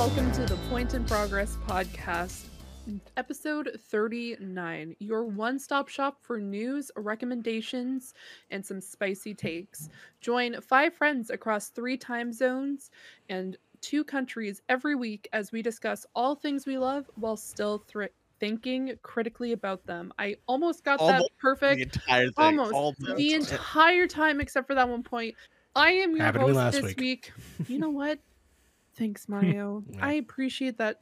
welcome to the Point in Progress podcast, episode 39, your one stop shop for news, recommendations, and some spicy takes. Join five friends across three time zones and two countries every week as we discuss all things we love while still thr thinking critically about them. I almost got that perfect. The entire thing. Almost almost. the entire time except for that one point. I am your Happened host last this week. week. You know what? Thanks, Mario. Yeah. I appreciate that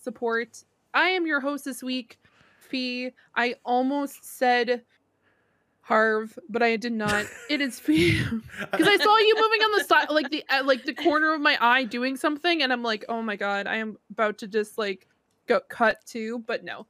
support. I am your host this week, Fee. I almost said Harv, but I did not. It is Fee because I saw you moving on the side, like the uh, like the corner of my eye, doing something, and I'm like, oh my god, I am about to just like go cut too. but no.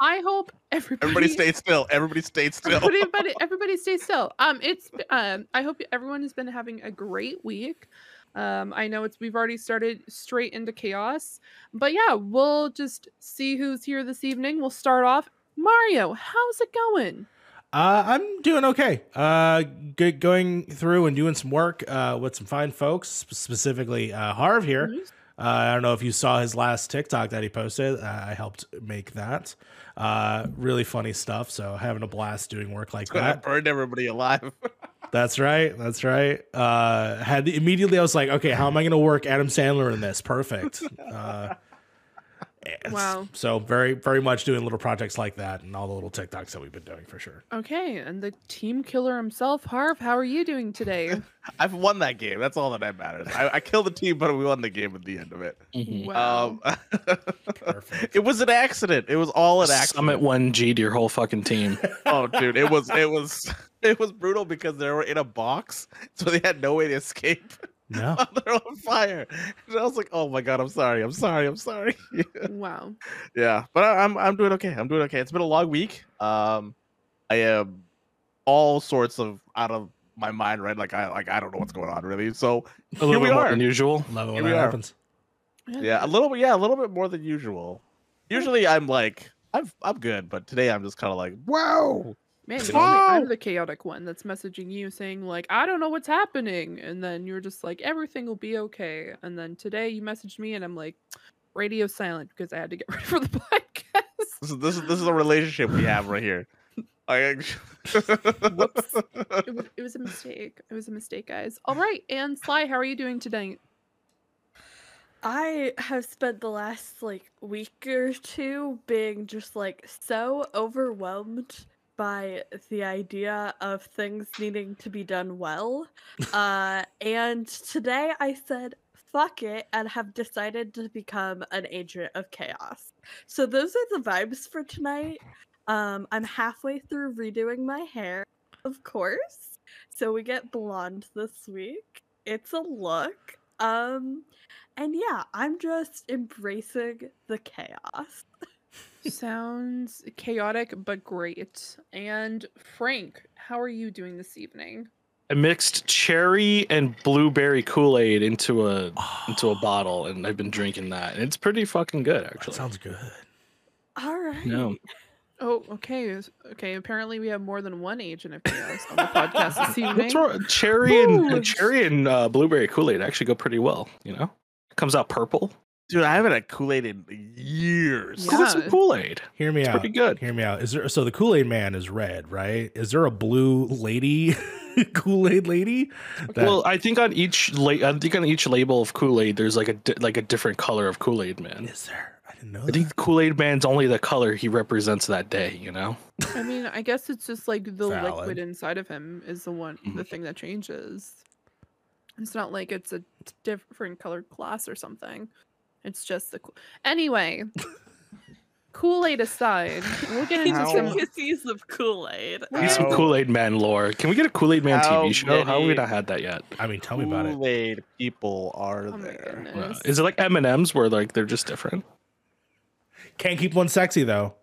I hope everybody Everybody stay still. Everybody stay still. everybody, everybody stay still. Um, it's um, I hope everyone has been having a great week. Um, I know it's we've already started straight into chaos, but yeah, we'll just see who's here this evening. We'll start off. Mario, how's it going? Uh, I'm doing okay. Uh, good going through and doing some work uh, with some fine folks, specifically uh, Harv here. Nice. Uh, I don't know if you saw his last TikTok that he posted. Uh, I helped make that. Uh, really funny stuff. So having a blast doing work like that. burned everybody alive. That's right. That's right. Uh, had immediately I was like, okay, how am I going to work Adam Sandler in this? Perfect. Uh, Wow. So very, very much doing little projects like that and all the little TikToks that we've been doing for sure. Okay, and the team killer himself, Harv. How are you doing today? I've won that game. That's all that matters. I, I killed the team, but we won the game at the end of it. Wow. Um, Perfect. it was an accident. It was all an accident. Summit one G to your whole fucking team. Oh, dude, it was it was it was brutal because they were in a box, so they had no way to escape. No. They're on fire, and I was like, "Oh my god, I'm sorry, I'm sorry, I'm sorry." wow. yeah, but I, I'm I'm doing okay. I'm doing okay. It's been a long week. Um, I am all sorts of out of my mind, right? Like I like I don't know what's going on really. So A Here little we bit more are. than usual. Love it Here when we that are. happens. yeah, a little bit. Yeah, a little bit more than usual. Usually I'm like I'm I'm good, but today I'm just kind of like, "Whoa!" Man, You you know? I'm oh! the chaotic one that's messaging you saying like, I don't know what's happening, and then you're just like, everything will be okay. And then today you messaged me, and I'm like, radio silent because I had to get ready for the podcast. This is this is this is a relationship we have right here. I, Whoops. it, was, it was a mistake. It was a mistake, guys. All right, and Sly, how are you doing today? I have spent the last like week or two being just like so overwhelmed by the idea of things needing to be done well. Uh, and today I said, fuck it, and have decided to become an agent of chaos. So those are the vibes for tonight. Um, I'm halfway through redoing my hair, of course. So we get blonde this week. It's a look. Um, and yeah, I'm just embracing the chaos. Sounds chaotic but great. And Frank, how are you doing this evening? I mixed cherry and blueberry Kool Aid into a into a bottle, and I've been drinking that, and it's pretty fucking good That actually. sounds good. All right. No, Oh, okay. Okay. Apparently, we have more than one agent of chaos on the podcast this evening. what's wrong? Cherry and Ooh. cherry and uh, blueberry Kool Aid actually go pretty well. You know, it comes out purple. Dude, I haven't had Kool Aid in years. Go get some Kool Aid. Hear me It's out. pretty good. Hear me out. Is there so the Kool Aid Man is red, right? Is there a blue lady, Kool Aid lady? That- Well, I think on each la- I think on each label of Kool Aid, there's like a di- like a different color of Kool Aid Man. is there? I didn't know. I That. think Kool Aid Man's only the color he represents that day. You know. I mean, I guess it's just like the Valid. liquid inside of him is the one, the Mhm. thing that changes. It's not like it's a different colored glass or something. It's just the. Kool- Anyway, Kool Aid aside, we'll get into some. Intricacies of Kool Aid. Need some Kool Aid Man lore. Can we get a Kool Aid Man How TV show? How have we not had that yet? I mean, tell me about it. Kool Aid people are Oh my there. Uh, goodness. is it like M and M's where like they're just different? Can't keep one sexy though.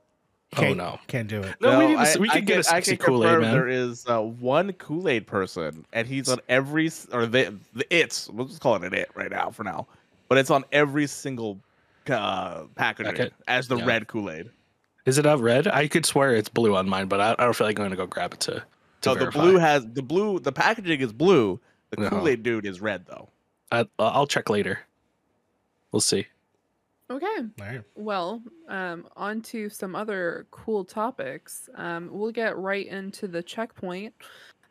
Oh, Can't, no. can't do it. No, we, need to, I- s- we I could get a can- I sexy Kool Aid confirm Man. There is uh, one Kool Aid person, and he's on every s- or the the it's. We'll just call it an it right now for now, but it's on every single uh, packaging Packet? as the Yeah. red Kool Aid. Is it out red? I could swear it's blue on mine, but I, I don't feel like going to go grab it to. to So the blue has the blue. The packaging is blue. The. Kool Aid dude is red though. I, I'll check later. we'll see. Okay. All right. Well, um, on to some other cool topics. Um, we'll get right into the checkpoint.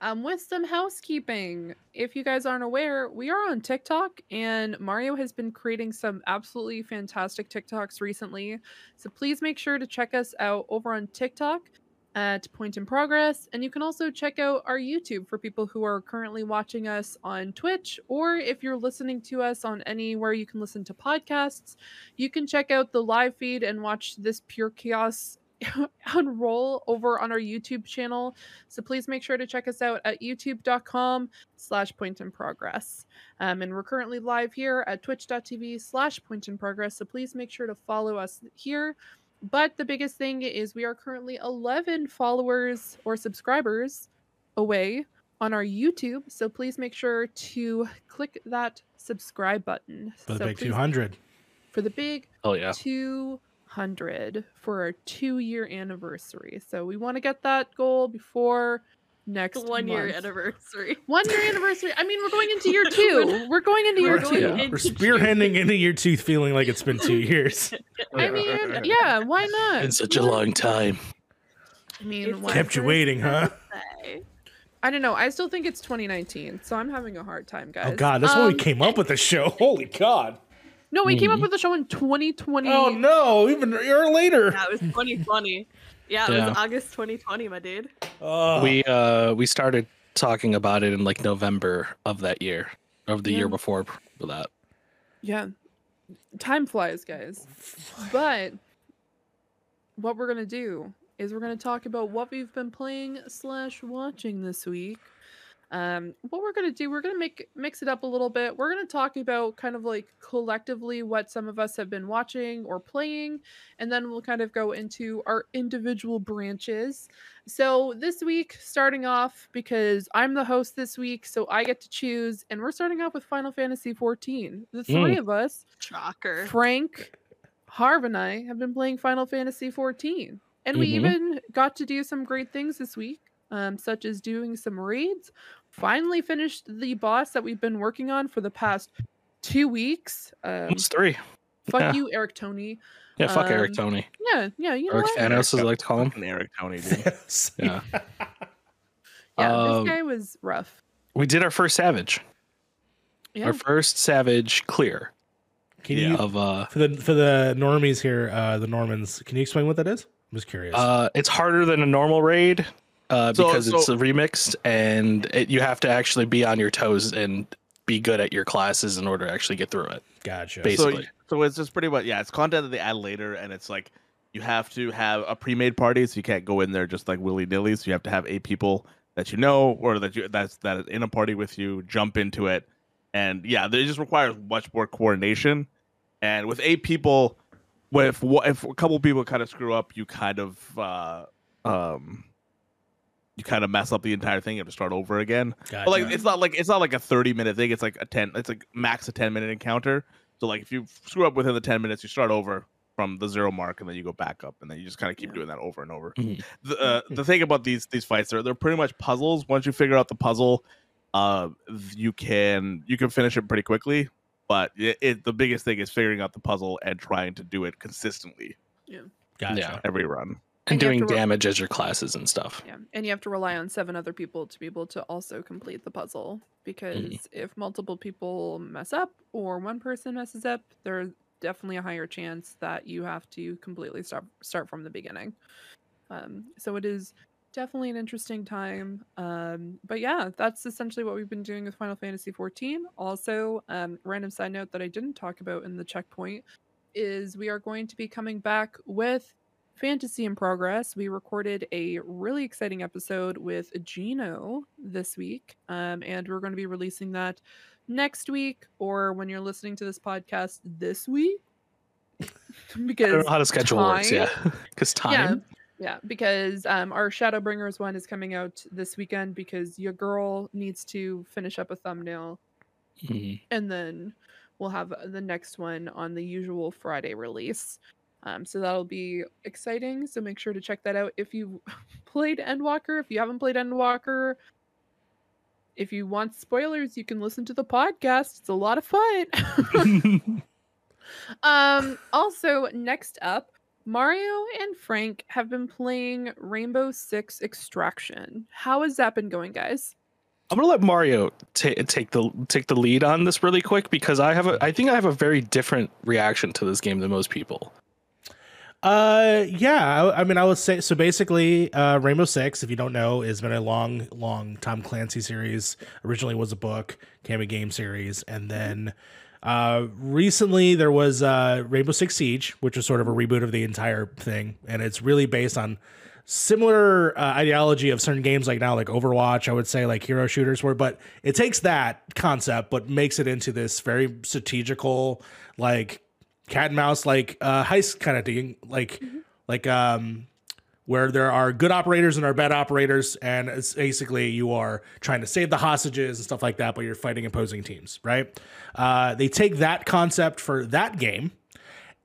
Um, with some housekeeping. If you guys aren't aware, we are on TikTok, and Mario has been creating some absolutely fantastic TikToks recently. So please make sure to check us out over on TikTok at Point in Progress. And you can also check out our YouTube for people who are currently watching us on Twitch, or if you're listening to us on anywhere you can listen to podcasts, you can check out the live feed and watch this pure chaos unroll over on our YouTube channel. So please make sure to check us out at youtube.com slash point in progress. Um, and we're currently live here at twitch.tv slash point in progress. So please make sure to follow us here. But the biggest thing is we are currently 11 followers or subscribers away on our YouTube. So please make sure to click that subscribe button. For the So big please- 200. For the big Oh yeah. 200 for our two year anniversary. So we want to get that goal before next One year anniversary. One year anniversary. I mean, we're going into year two. We're going into year We're going two. in- We're into spearheading into your tooth feeling like it's been two years. I mean, yeah, why not? Been such a long time. I mean, Kept you waiting, huh? I don't know. I still think it's 2019, so I'm having a hard time, guys. Oh God, that's when we Um, came up with the show. Holy God! No, we came up with the show in 2020. Oh no, even a year later. Yeah, it was 2020. Yeah, it Yeah. was August 2020, my dude. Oh, We uh we started talking about it in like November of that year, of the Yeah. year before that. Yeah. Time flies, guys. But what we're gonna do is we're gonna talk about what we've been playing slash watching this week. Um, what we're gonna do, we're gonna make mix it up a little bit. We're gonna talk about kind of like collectively what some of us have been watching or playing, and then we'll kind of go into our individual branches. So this week, starting off because I'm the host this week, so I get to choose, and we're starting off with Final Fantasy 14. The three of us Shocker. Frank, Harv, and I have been playing Final Fantasy 14. And we Mhm. even got to do some great things this week, um, such as doing some raids. Finally finished the boss that we've been working on for the past two weeks. Um, It's three. fuck yeah. you, Eric Tony. Yeah, fuck Eric Um, Tony. Yeah, yeah, you know Eric what? Thanos, as I like to call him. Eric Tony, dude. Yeah. Yeah, Um, this guy was rough. We did our first Savage. Yeah. Our first Savage clear can Yeah. you of uh for the for the normies here, uh, the Normans? Can you explain what that is? I'm just curious. uh it's harder than a normal raid uh So- because it's a remix and it, you have to actually be on your toes and be good at your classes in order to actually get through it. gotcha. basi- so, basically. so it's just pretty much yeah, it's content that they add later, and it's like you have to have a pre-made party, so you can't go in there just like willy nilly. So you have to have eight people that you know or that you that's that is in a party with you, jump into it, and yeah, it just requires much more coordination. And with eight people, if wha- if a couple people kind of screw up, you kind of uh, um you kind of mess up the entire thing. You have to start over again. gotcha. But like it's not like it's not like a 30 minute thing. It's like a 10. It's like max a 10 minute encounter. So like if you screw up within the 10 minutes, you start over from the zero mark, and then you go back up, and then you just kind of keep Yeah. doing that over and over. Mhm. The uh, the thing about these these fights, they're they're pretty much puzzles. Once you figure out the puzzle, uh, you can you can finish it pretty quickly. But it, it the biggest thing is figuring out the puzzle and trying to do it consistently Yeah. gotcha. yeah. every run. And And doing damage as your classes and stuff. Yeah, and you have to rely on seven other people to be able to also complete the puzzle because if multiple people mess up or one person messes up, there's definitely a higher chance that you have to completely start start from the beginning. Um, so it is definitely an interesting time. Um, but yeah, that's essentially what we've been doing with Final Fantasy 14. Also, um, random side note that I didn't talk about in the checkpoint is we are going to be coming back with Fantasy in Progress. We recorded a really exciting episode with Gino this week, um, and we're going to be releasing that next week or when you're listening to this podcast this week. because I don't know how the schedule works, yeah. time- Because time. yeah, Yeah, because um, our Shadowbringers one is coming out this weekend because your girl needs to finish up a thumbnail Mhm. and then we'll have the next one on the usual Friday release. Um, so that'll be exciting. So make sure to check that out if you played Endwalker. If you haven't played Endwalker, if you want spoilers, you can listen to the podcast. It's a lot of fun. Um, also, next up, Mario and Frank have been playing Rainbow Six Extraction. How has that been going, guys? I'm gonna let Mario ta take the take the lead on this really quick because I have a I think I have a very different reaction to this game than most people. Uh, yeah. I, I mean, I would say so. Basically, uh, Rainbow Six, if you don't know, has been a long, long Tom Clancy series. Originally was a book, came a game series, and then uh, recently there was uh, Rainbow Six Siege, which was sort of a reboot of the entire thing, and it's really based on similar uh, ideology of certain games like now like overwatch i would say like hero shooters were but it takes that concept but makes it into this very strategical like cat and mouse like uh heist kind of thing like like um where there are good operators and are bad operators and it's basically you are trying to save the hostages and stuff like that but you're fighting opposing teams right uh they take that concept for that game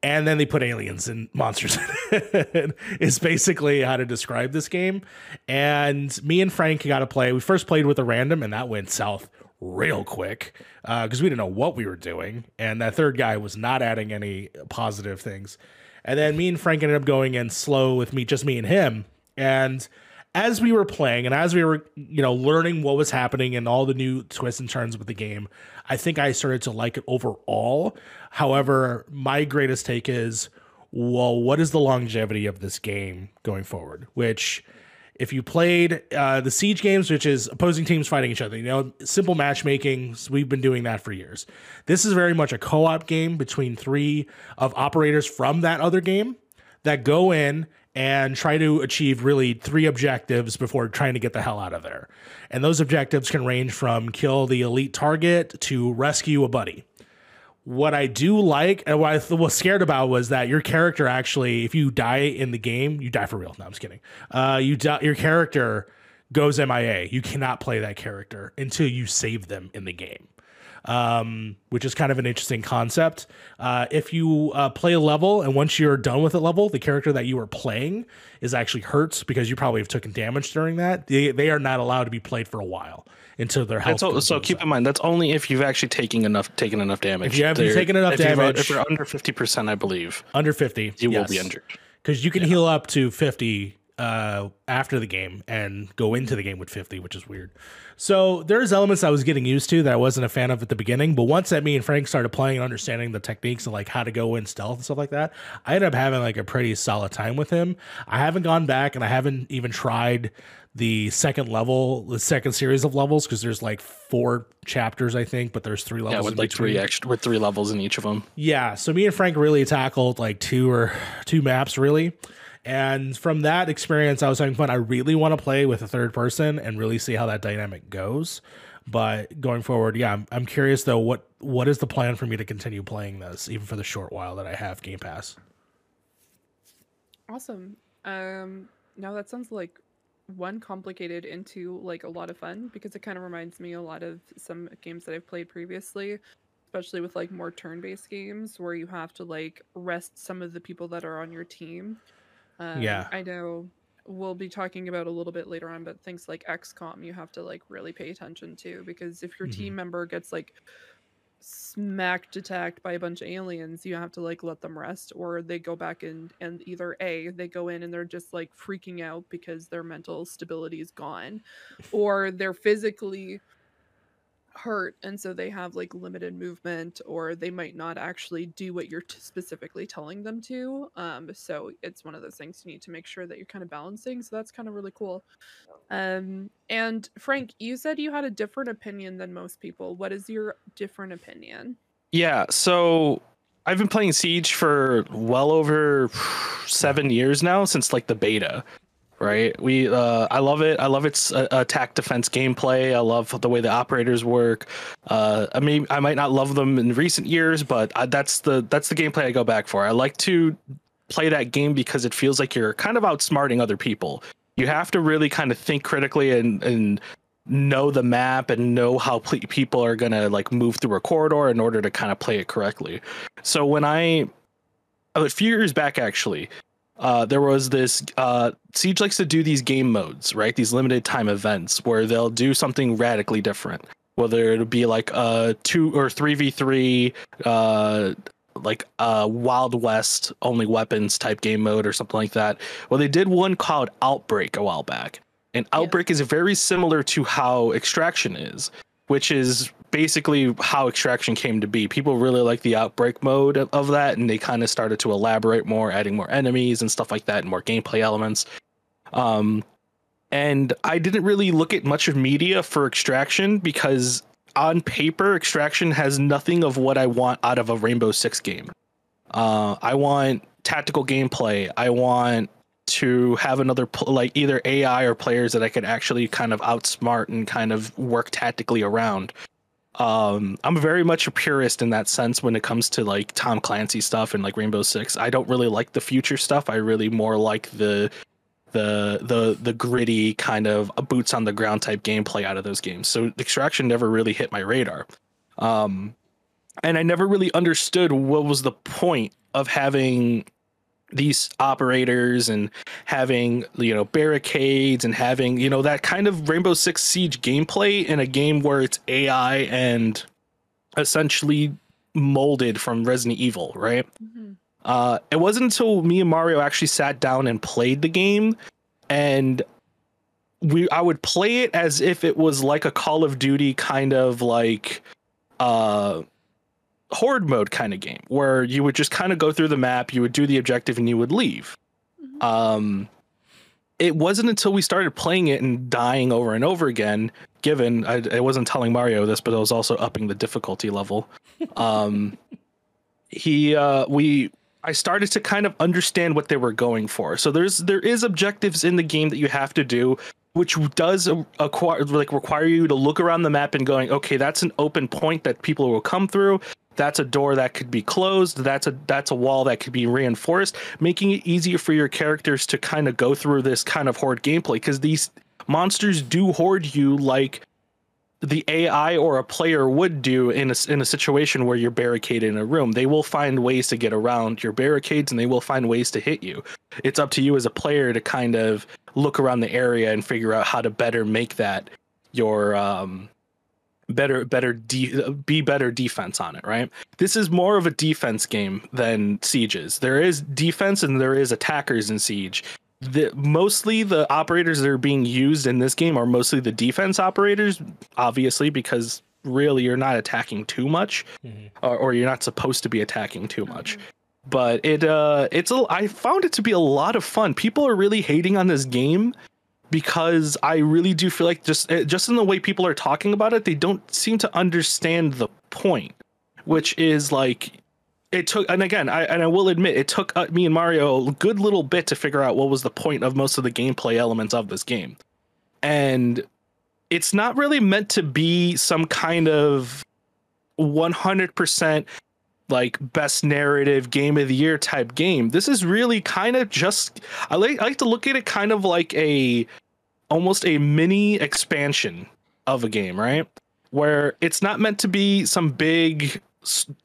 and then they put aliens and monsters in it. is basically how to describe this game. And me and Frank got to play. We first played with a random, and that went south real quick uh, because we didn't know what we were doing. And that third guy was not adding any positive things. And then me and Frank ended up going in slow with me, just me and him. And as we were playing and as we were, you know, learning what was happening and all the new twists and turns with the game, I think I started to like it overall. However, my greatest take is, well, what is the longevity of this game going forward? Which, if you played uh, the siege games, which is opposing teams fighting each other, you know, simple matchmaking, we've been doing that for years. This is very much a co-op game between three of operators from that other game that go in and try to achieve really three objectives before trying to get the hell out of there. And those objectives can range from kill the elite target to rescue a buddy. What I do like and what I th- was scared about was that your character actually, if you die in the game, you die for real. No, I'm just kidding. Uh, you your character goes MIA. You cannot play that character until you save them in the game um, which is kind of an interesting concept. Uh, if you uh, play a level and once you're done with a level, the character that you are playing is actually hurt because you probably have taken damage during that. They, they are not allowed to be played for a while until their health. O- so keep in mind that's only if you've actually taken enough taken enough damage. If you haven't taken enough if you're- damage- if you're under fifty percent, I believe under 50, you will be injured. because you can heal up to 50 uh after the game and go into the game with 50 which is weird so there's elements i was getting used to that i wasn't a fan of at the beginning but once that me and frank started playing and understanding the techniques and like how to go in stealth and stuff like that i ended up having like a pretty solid time with him i haven't gone back and i haven't even tried the second level the second series of levels because there's like four chapters i think but there's three levels Yeah, with like three extra with three levels in each of them. Yeah, so me and Frank really tackled like two or two maps really. And from that experience, I was having fun. I really want to play with a third person and really see how that dynamic goes. But going forward, yeah, I'm, I'm curious though. What what is the plan for me to continue playing this, even for the short while that I have Game Pass? Awesome. Um, now that sounds like one complicated into like a lot of fun because it kind of reminds me a lot of some games that I've played previously, especially with like more turn-based games where you have to like rest some of the people that are on your team. Um, Yeah. I know we'll be talking about a little bit later on, but things like XCOM you have to like really pay attention to because if your Mhm. team member gets like smacked attacked by a bunch of aliens you have to like let them rest or they go back and and either a they go in and they're just like freaking out because their mental stability is gone or they're physically hurt and so they have like limited movement or they might not actually do what you're t- specifically telling them to um so it's one of those things you need to make sure that you're kind of balancing so that's kind of really cool. Um and frank you said you had a different opinion than most people. What is your different opinion? Yeah, so I've been playing Siege for well over seven years now since like the beta. Right, we uh, I love it. I love its uh, attack defense gameplay. I love the way the operators work. Uh, I mean, I might not love them in recent years, but I, that's the that's the gameplay I go back for. I like to play that game because it feels like you're kind of outsmarting other people. You have to really kind of think critically and and know the map and know how ple- people are gonna like move through a corridor in order to kind of play it correctly. So when I a few years back actually, uh, there was this uh, Siege likes to do these game modes, right? These limited time events where they'll do something radically different. Whether it'll be like a two or three v three uh, like a Wild West only weapons type game mode or something like that. Well, they did one called Outbreak a while back, and Yeah. Outbreak is very similar to how Extraction is, which is basically how Extraction came to be. People really like the Outbreak mode of, that, and they kind of started to elaborate more, adding more enemies and stuff like that, and more gameplay elements. Um, and I didn't really look at much of media for Extraction because on paper, Extraction has nothing of what I want out of a Rainbow Six game. Uh, I want tactical gameplay. I want to have another like either AI or players that I could actually kind of outsmart and kind of work tactically around. Um, I'm very much a purist in that sense when it comes to like Tom Clancy stuff and like Rainbow Six. I don't really like the future stuff. I really more like the the the the gritty kind of boots on the ground type gameplay out of those games. So Extraction never really hit my radar. Um, and I never really understood what was the point of having these operators and having you know barricades and having you know that kind of Rainbow Six Siege gameplay in a game where it's AI and essentially molded from Resident Evil, right? Mhm. Uh, it wasn't until me and Mario actually sat down and played the game, and we I would play it as if it was like a Call of Duty kind of like uh horde mode kind of game where you would just kind of go through the map, you would do the objective, and you would leave. Mhm. Um, it wasn't until we started playing it and dying over and over again. Given I, I wasn't telling Mario this, but I was also upping the difficulty level. Um, he uh, we I started to kind of understand what they were going for. So there's there is objectives in the game that you have to do, which does acquire like require you to look around the map and going, okay, that's an open point that people will come through. That's a door that could be closed. That's a that's a wall that could be reinforced, making it easier for your characters to kind of go through this kind of horde gameplay because these monsters do hoard you like the AI or a player would do in a, in a situation where you're barricaded in a room. They will find ways to get around your barricades and they will find ways to hit you. It's up to you as a player to kind of look around the area and figure out how to better make that your um better better de- be better defense on it, right? This is more of a defense game than sieges. There is defense and there is attackers in siege the mostly the operators that are being used in this game are mostly the defense operators obviously because really you're not attacking too much Mhm. or, or you're not supposed to be attacking too much but it uh it's a i found it to be a lot of fun people are really hating on this game because i really do feel like just eh, just in the way people are talking about it they don't seem to understand the point which is like it took and again I and I will admit it took uh, me and Mario a good little bit to figure out what was the point of most of the gameplay elements of this game. And it's not really meant to be some kind of 100% like best narrative game of the year type game. This is really kind of just I like I like to look at it kind of like a almost a mini expansion of a game, right? Where it's not meant to be some big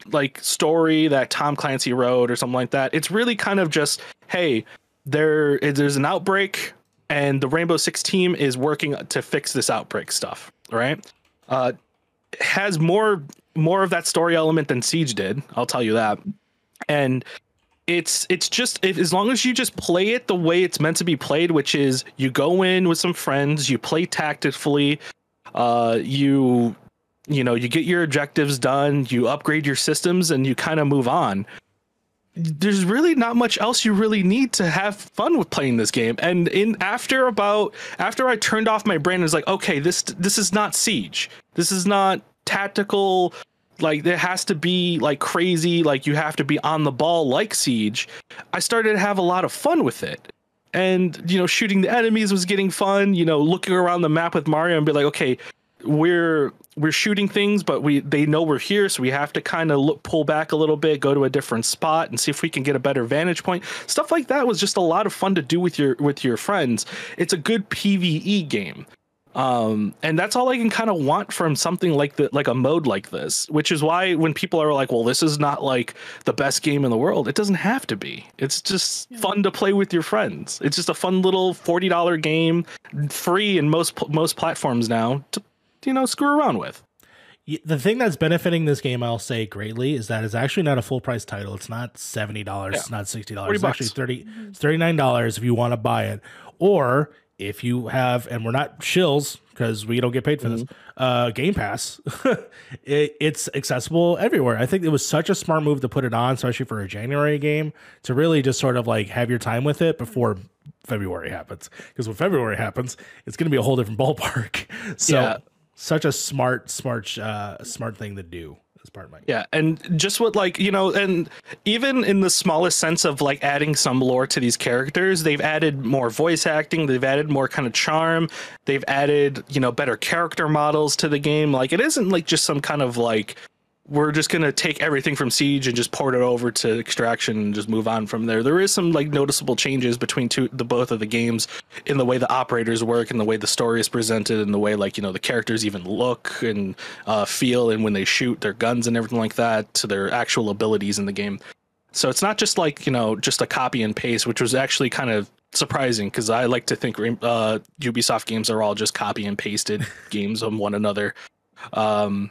like story that Tom Clancy wrote or something like that. It's really kind of just, hey, there there's an outbreak and the Rainbow Six team is working to fix this outbreak stuff, right? Uh has more more of that story element than Siege did, I'll tell you that. And it's it's just if, as long as you just play it the way it's meant to be played, which is you go in with some friends, you play tactically, uh, you you know you get your objectives done, you upgrade your systems, and you kind of move on. There's really not much else you really need to have fun with playing this game. And in after about after I turned off my brain, I was like, okay, this this is not siege. This is not tactical like there has to be like crazy like you have to be on the ball like siege. I started to have a lot of fun with it. And you know shooting the enemies was getting fun you know looking around the map with mario and be like okay we're we're shooting things but we they know we're here so we have to kind of look pull back a little bit go to a different spot and see if we can get a better vantage point. Stuff like that was just a lot of fun to do with your with your friends. It's a good pve game um and that's all i can kind of want from something like the like a mode like this which is why when people are like well this is not like the best game in the world it doesn't have to be it's just Yeah. fun to play with your friends it's just a fun little $40 game free in most most platforms now to you know screw around with The thing that's benefiting this game, I'll say greatly, is that it's actually not a full price title. It's not seventy dollars. Yeah. It's not sixty dollars. 40 It's actually bucks. thirty. It's thirty nine dollars if you want to buy it, or if you have, and we're not shills because we don't get paid for this. Uh, Game Pass, it, it's accessible everywhere. I think it was such a smart move to put it on, especially for a January game, to really just sort of like have your time with it before February happens. Because when February happens, it's going to be a whole different ballpark. So Yeah. such a smart, smart, uh, smart thing to do part of my Yeah, and just what like you know, and even in the smallest sense of like adding some lore to these characters, they've added more voice acting, they've added more kind of charm, they've added you know better character models to the game. Like it isn't like just some kind of like we're just gonna take everything from Siege and just port it over to Extraction and just move on from there. There is some like noticeable changes between two the both of the games in the way the operators work and the way the story is presented and the way like you know the characters even look and uh, feel and when they shoot their guns and everything like that to their actual abilities in the game. So it's not just like you know just a copy and paste, which was actually kind of surprising because I like to think uh, Ubisoft games are all just copy and pasted games on one another. Um,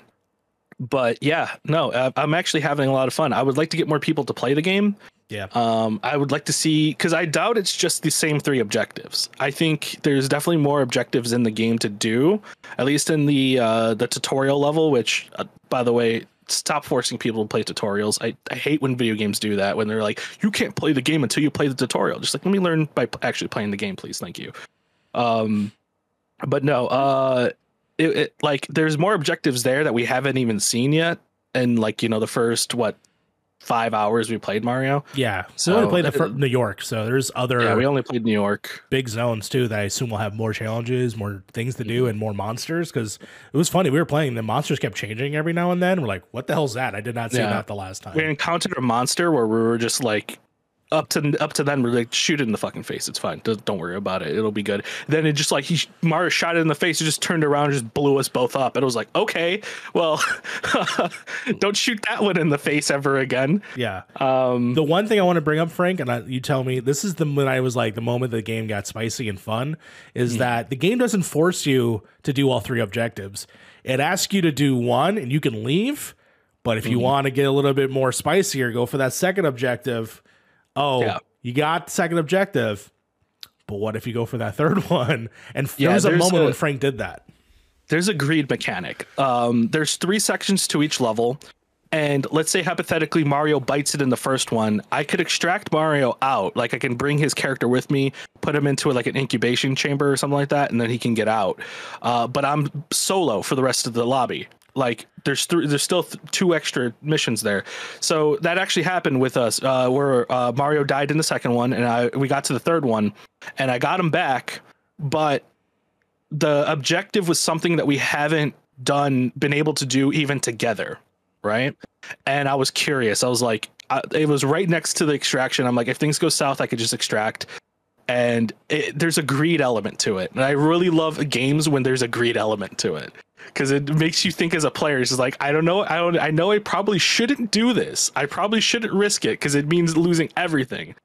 but yeah, no, I'm actually having a lot of fun. I would like to get more people to play the game. Yeah. Um, I would like to see because I doubt it's just the same three objectives. I think there's definitely more objectives in the game to do, at least in the uh, the tutorial level. Which, uh, by the way, stop forcing people to play tutorials. I, I hate when video games do that when they're like, you can't play the game until you play the tutorial. Just like let me learn by actually playing the game, please. Thank you. Um, but no, uh, it, it like there's more objectives there that we haven't even seen yet. And like you know the first what five hours we played Mario. Yeah. So we only played the uh, fir- New York. So there's other Yeah, we only played New York. big zones too that I assume will have more challenges, more things to do, and more monsters. Because it was funny. We were playing, the monsters kept changing every now and then. We're like, what the hell's that? I did not see Yeah. that the last time. We encountered a monster where we were just like up to up to then we're like shoot it in the fucking face. It's fine. Don't, don't worry about it. It'll be good. Then it just like he Mario shot it in the face. it just turned around and just blew us both up. And it was like okay, well, don't shoot that one in the face ever again. yeah. Um, The one thing I want to bring up, Frank, and I, you tell me this is the when I was like the moment the game got spicy and fun, is Hmm. that the game doesn't force you to do all three objectives. It asks you to do one, and you can leave. But if you Hmm. want to get a little bit more spicier, go for that second objective. Oh, Yeah. you got second objective. But what if you go for that third one? And Yeah, there was a moment a- when Frank did that. there's a greed mechanic. Um, there's three sections to each level. And let's say hypothetically Mario bites it in the first one, I could extract Mario out. Like I can bring his character with me, put him into like an incubation chamber or something like that, and then he can get out. Uh, but I'm solo for the rest of the lobby. Like there's three, there's still th- two extra missions there. So that actually happened with us, uh, where uh, Mario died in the second one, and I we got to the third one, and I got him back, but the objective was something that we haven't done been able to do even together right? And i was curious. I was like I, it was right next to the extraction. I'm like if things go south i could just extract. And it, there's a greed element to it. And i really love games when there's a greed element to it because it makes you think as a player it's just like i don't know i don't i know i probably shouldn't do this. I probably shouldn't risk it because it means losing everything.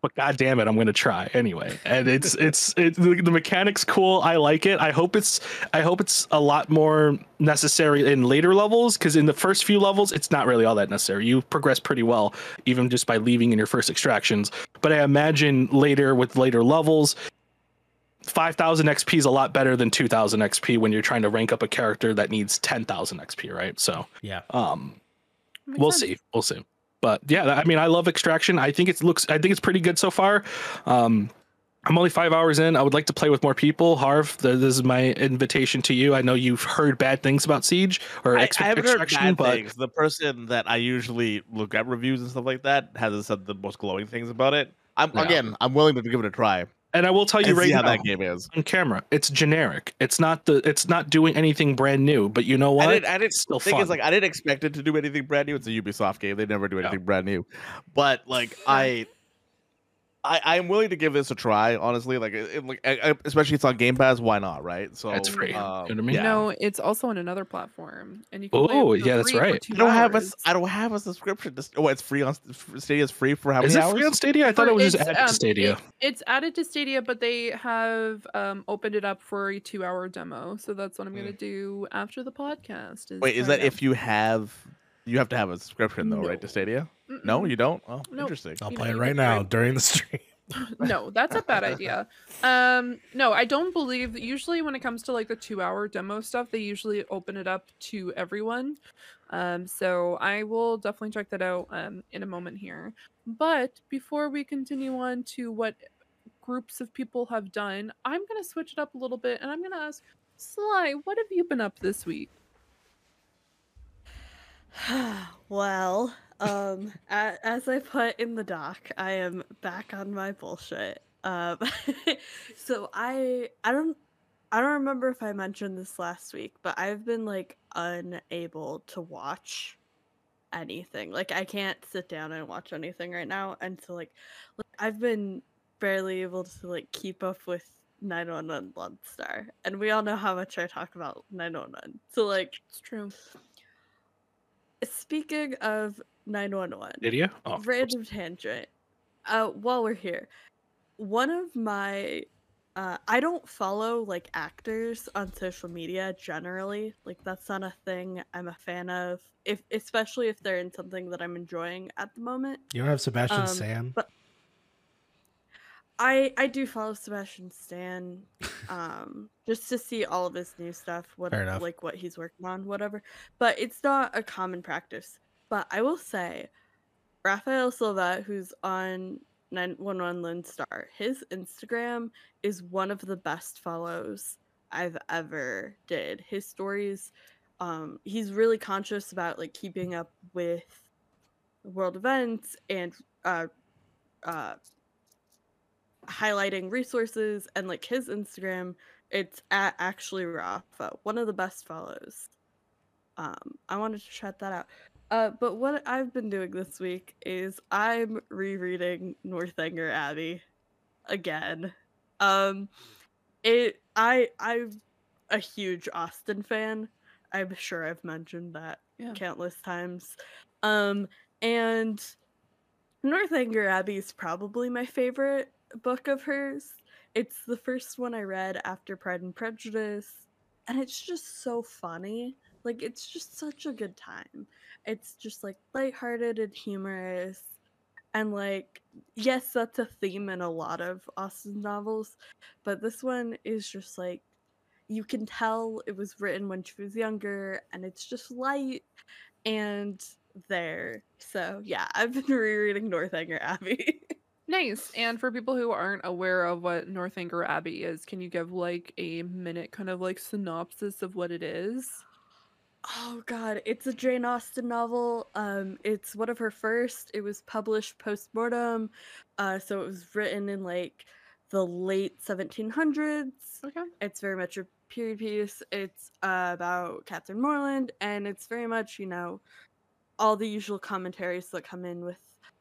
But god damn it i'm gonna try anyway. And it's it's it, the, the mechanics cool. I like it. I hope it's i hope it's a lot more necessary in later levels because in the first few levels it's not really all that necessary. You progress pretty well even just by leaving in your first extractions. But i imagine later with later levels 5000 xp is a lot better than 2000 xp when you're trying to rank up a character that needs 10000 xp right so Yeah. um Makes we'll sense. see we'll see but yeah i mean i love extraction i think it looks i think it's pretty good so far um i'm only five hours in i would like to play with more people harv th- this is my invitation to you i know you've heard bad things about siege or I, ex- I haven't heard extraction bad but things. The person that I usually look at reviews and stuff like that hasn't said the most glowing things about it. I'm Yeah. again, I'm willing to give it a try and i will tell you and right now that game is. on camera it's generic it's not the it's not doing anything brand new but you know what I didn't, I didn't It's still the thing is like I didn't expect it to do anything brand new. It's a Ubisoft game; they never do Yeah. anything brand new. But like I, I, I'm willing to give this a try, honestly. Like, it, it- like, I- I- especially it's on Game Pass. Why not, right? So It's free, you know um, what I mean? yeah. No, it's also on another platform, and you can. Oh, yeah, that's right. two I don't have a. hours. s- I don't have a subscription. to- Oh, it's free on Stadia. Is free for how Is many is it hours? free on Stadia? I thought For- it was just it's, added um, to Stadia. it- it's added to Stadia, but they have um, opened it up for a two-hour demo. So that's what I'm gonna do after the podcast. Is Wait, is that it if you have? You have to have a subscription though, right? To No. Stadia? out. No, Mm-mm. you don't. Oh, Nope. interesting. I'll You play it right now free- during the stream. no, that's a bad idea. Um, no, I don't believe. Usually, when it comes to like the two-hour demo stuff, they usually open it up to everyone. Um, so I will definitely check that out um, in a moment here. But before we continue on to what groups of people have done, I'm gonna switch it up a little bit, and I'm gonna ask Sly, what have you been up this week? well, um, as I put in the doc, I am back on my bullshit. Um, so I I don't I don't remember if I mentioned this last week, but I've been like unable to watch anything. Like I can't sit down and watch anything right now, and so like, I've been barely able to like keep up with 911 Lone Star, and we all know how much I talk about 911. So like, It's true. Speaking of 911, Stadia? Oh, random tangent. Uh, while we're here, one of my uh, I don't follow like actors on social media generally. Like that's not a thing I'm a fan of. If especially if they're in something that I'm enjoying at the moment. You don't have Sebastian Um, Sam? but- I I do follow Sebastian Stan, um, just to see all of his new stuff, what like what he's working on, whatever. But it's not a common practice. But I will say, Rafael Silva, who's on 911 Lone Star, his Instagram is one of the best follows I've ever did. His stories, um, he's really conscious about like keeping up with world events and uh, uh, highlighting resources and like his Instagram, it's at actually Rafa, one of the best follows. Um, I wanted to shout that out. Uh, but what I've been doing this week is I'm rereading Northanger Abbey again. Um, it I I'm a huge Austen fan. I'm sure I've mentioned that Yeah. countless times. Um, and Northanger Abbey is probably my favorite book of hers. It's the first one I read after Pride and Prejudice, and it's just so funny. Like it's just such a good time. It's just like lighthearted and humorous. And like yes, that's a theme in a lot of Austen novels, but this one is just like you can tell it was written when she was younger and it's just light and there. So yeah, I've been rereading Northanger Abbey. Nice. And for people who aren't aware of what Northanger Abbey is, can you give like a minute kind of like synopsis of what it is? Oh god, it's a Jane Austen novel. Um it's one of her first. It was published post-mortem. Uh so it was written in like the late 1700s. Okay. It's very much a period piece. It's uh, about Catherine Morland and it's very much, you know, all the usual commentaries that come in with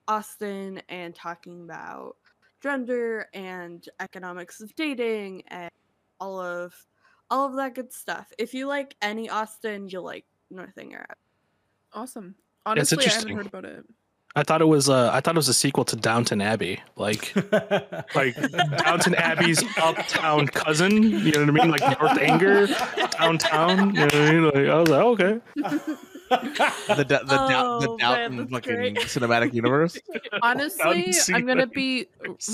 Austen and talking about gender and economics of dating and all of all of that good stuff. If you like any Austen, you'll like Northanger Abbey. Awesome. it's Honestly, I haven't heard about it. I thought it was uh, I thought it was a sequel to Downton Abbey, like like Downton Abbey's uptown cousin. You know what I mean? Like Northanger downtown. You know what I mean? Like I was like, okay. The da- the, Dou- the Oh, man, Downton that's fucking great. cinematic universe. Honestly, I'm gonna be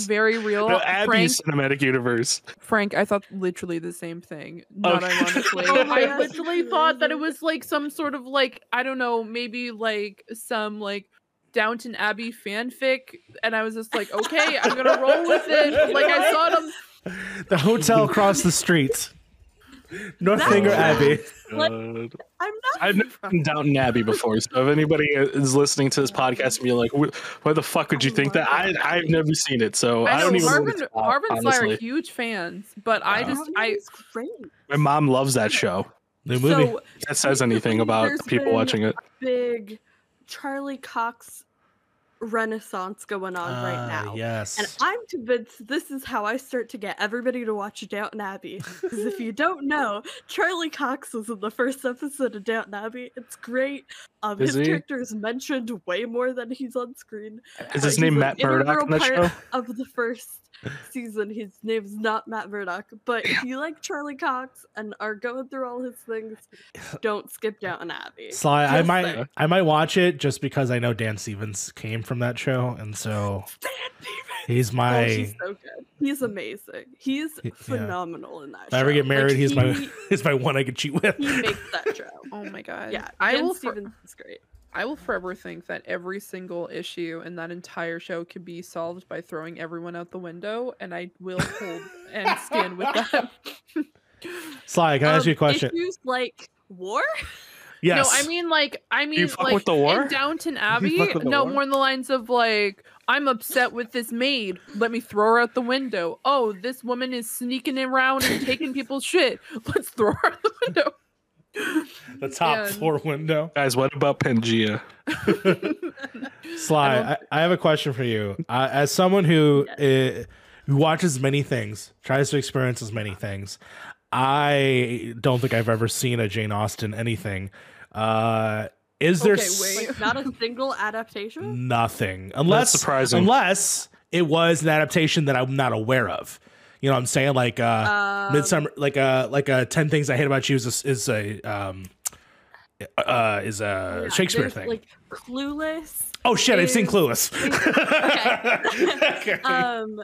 very real. The Abbey Frank, cinematic universe. Frank, I thought literally the same thing. Oh, not Okay. ironically. Oh I literally thought that it was like some sort of like I don't know, maybe like some like Downton Abbey fanfic, and I was just like, okay, I'm gonna roll with it. Like I saw them. the hotel across the street. Northanger That's- Abbey. Like- I'm not I've never been Downton Abbey before, so if anybody is listening to this podcast and be like, "Wh- "Why the fuck would you I think that?" I, I've never seen it, so I, I don't even. know what Harvard, it's about, Harvard and are huge fans, but I just I. Great. My mom loves that show. New movie. So That says anything about people watching it. big Charlie Cox renaissance going on right Ah, now. Yes. And I'm convinced this is how I start to get everybody to watch Downton Abbey. Because if you don't know, Charlie Cox was in the first episode of Downton Abbey. It's great. Um, his he? character is mentioned way more than he's on screen. Is Uh, his name Matt Murdock integral in that part show? Of the first season, his name's not Matt Murdock. But if you like Charlie Cox and are going through all his things, don't skip Downton Abbey. Sly, I Just might saying. I might watch it just because I know Dan Stevens came from that show, and so he's Oh, my. he's so good. He's amazing. He's yeah. phenomenal in that. if I ever get married, Like, he's my he's my one I could cheat with. he makes that show. Oh my god. Yeah, I Dan will. For- Stevens is great. I will forever think that every single issue in that entire show could be solved by throwing everyone out the window, and I will hold and stand with that. Sly, can I ask Um, you a question? Issues like war. Yes. No, I mean like I mean like with the war? in Downton fuck Abbey. No, war? more in the lines of like I'm upset with this maid. Let me throw her out the window. Oh, this woman is sneaking around and taking people's shit. Let's throw her out the window. the top and- floor window. Guys, what about Pangea? Sly, don't I, I have a question for you. Uh, as someone who uh, who watches many things, tries to experience as many things, I don't think I've ever seen a Jane Austen anything. Uh, is there Okay, s- wait. Like not a single adaptation. nothing unless surprising. unless it was an adaptation that I'm not aware of. You know what I'm saying? Like uh Um, Midsummer like a like a 10 things I hate about you is a, is a um uh is a yeah, Shakespeare thing. Like Clueless. oh shit, I've seen Clueless. Okay. um,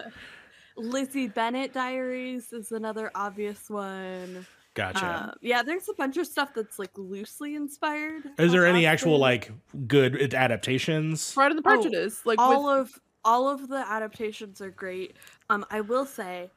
Lizzie Bennet Diaries is another obvious one. gotcha. Uh, yeah, there's a bunch of stuff that's like loosely inspired. Is there on any actual like good adaptations? Pride and the Oh, Prejudice. like all with, of all of the adaptations are great. Um, I will say,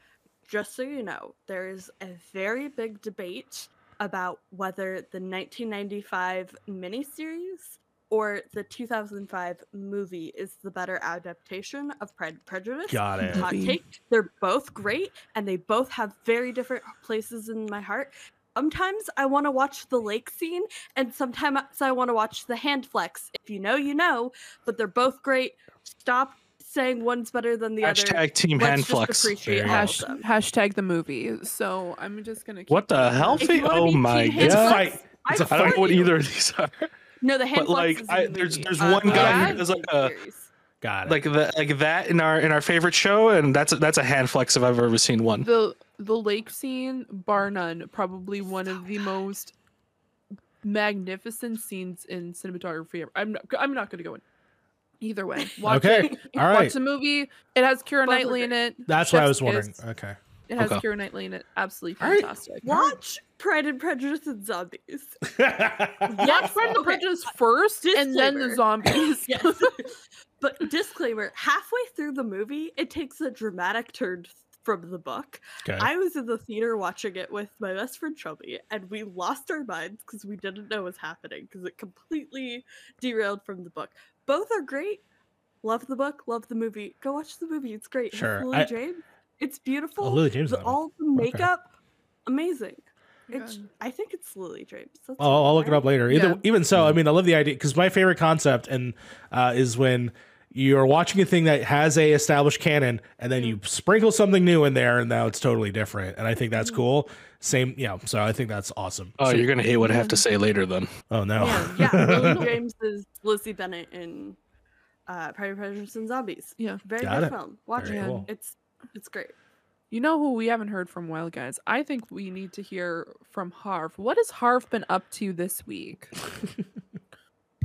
just so you know, there is a very big debate about whether the 1995 miniseries or the 2005 movie is the better adaptation of Pride and Prejudice. Got it. Hot take: They're both great, and they both have very different places in my heart. Sometimes I want to watch the lake scene, and sometimes I want to watch the hand flex. If you know, you know. But they're both great. Stop saying one's better than the other. Hashtag Team Let's Hand just Flex. appreciate There you all go. of hash, hashtag the movie. So I'm just gonna. Keep What the hell? that. If you wanna Oh my God. It's a fight. Flex, It's a I'm I don't know what either of these are. No, the hand But like, is I, the there's there's Uh, one guy yeah. who does like a Got it. like the like that in our in our favorite show, and that's a, that's a hand flex if I've ever seen one. the the lake scene, bar none, probably one of the most magnificent scenes in cinematography. ever. I'm not. I'm not gonna go in. Either way, watch okay. it. All right. Watch the movie. It has Keira Knightley in it. That's what I was wondering. kiss. Okay. It has Okay. Keira Knightley in it. Absolutely All right. fantastic. Watch Pride and Prejudice and Zombies. Watch Pride and okay. Prejudice first, and then the zombies. yes. But disclaimer, halfway through the movie, it takes a dramatic turn from the book. okay. I was in the theater watching it with my best friend Chubby, and we lost our minds because we didn't know what was happening because it completely derailed from the book. Both are great. Love the book, love the movie. Go watch the movie. It's great. It has Sure, Lily I- James. It's beautiful. Oh, Lily James. The- all the makeup, amazing. It's, I think it's Lily James. That's Oh, I'll, I'll look it up later. Either, Yeah. Even so, I mean, I love the idea because my favorite concept and uh, is when you're watching a thing that has a established canon and then you sprinkle something new in there and now it's totally different. And I think that's cool. Same, yeah. So I think that's awesome. Oh, So- you're gonna hate what I have to say later then. oh no. Yeah, yeah. Lily James is Lizzie Bennet in uh, Pride and Prejudice and Zombies. Yeah. Very Got good it. film. Watch Very it. cool. It's it's great. You know who we haven't heard from Wild Guys? I think we need to hear from Harv. What has Harv been up to this week?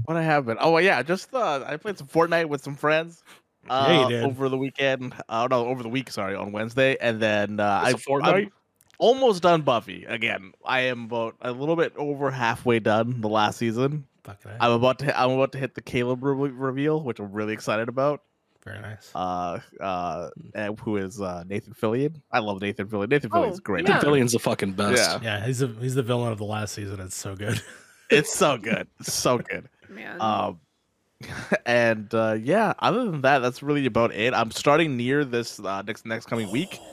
What I have been? Oh yeah, just uh, I played some Fortnite with some friends. Uh, Yeah, over the weekend. Uh, no, over the week. Sorry, on Wednesday, and then uh, I It's a Fortnite? almost done Buffy again. I am about a little bit over halfway done the last season. Fucking A. I'm about to I'm about to hit the Caleb re- reveal, which I'm really excited about. Very nice. Uh, uh, who is uh, Nathan Fillion? I love Nathan Fillion. Nathan Fillion's Oh, great. yeah. Fillion's the fucking best. Yeah. yeah, he's the he's the villain of the last season. It's so good. It's so good. It's so good. Man. Um, and uh, yeah, other than that, that's really about it. I'm starting NieR this uh, next next coming week.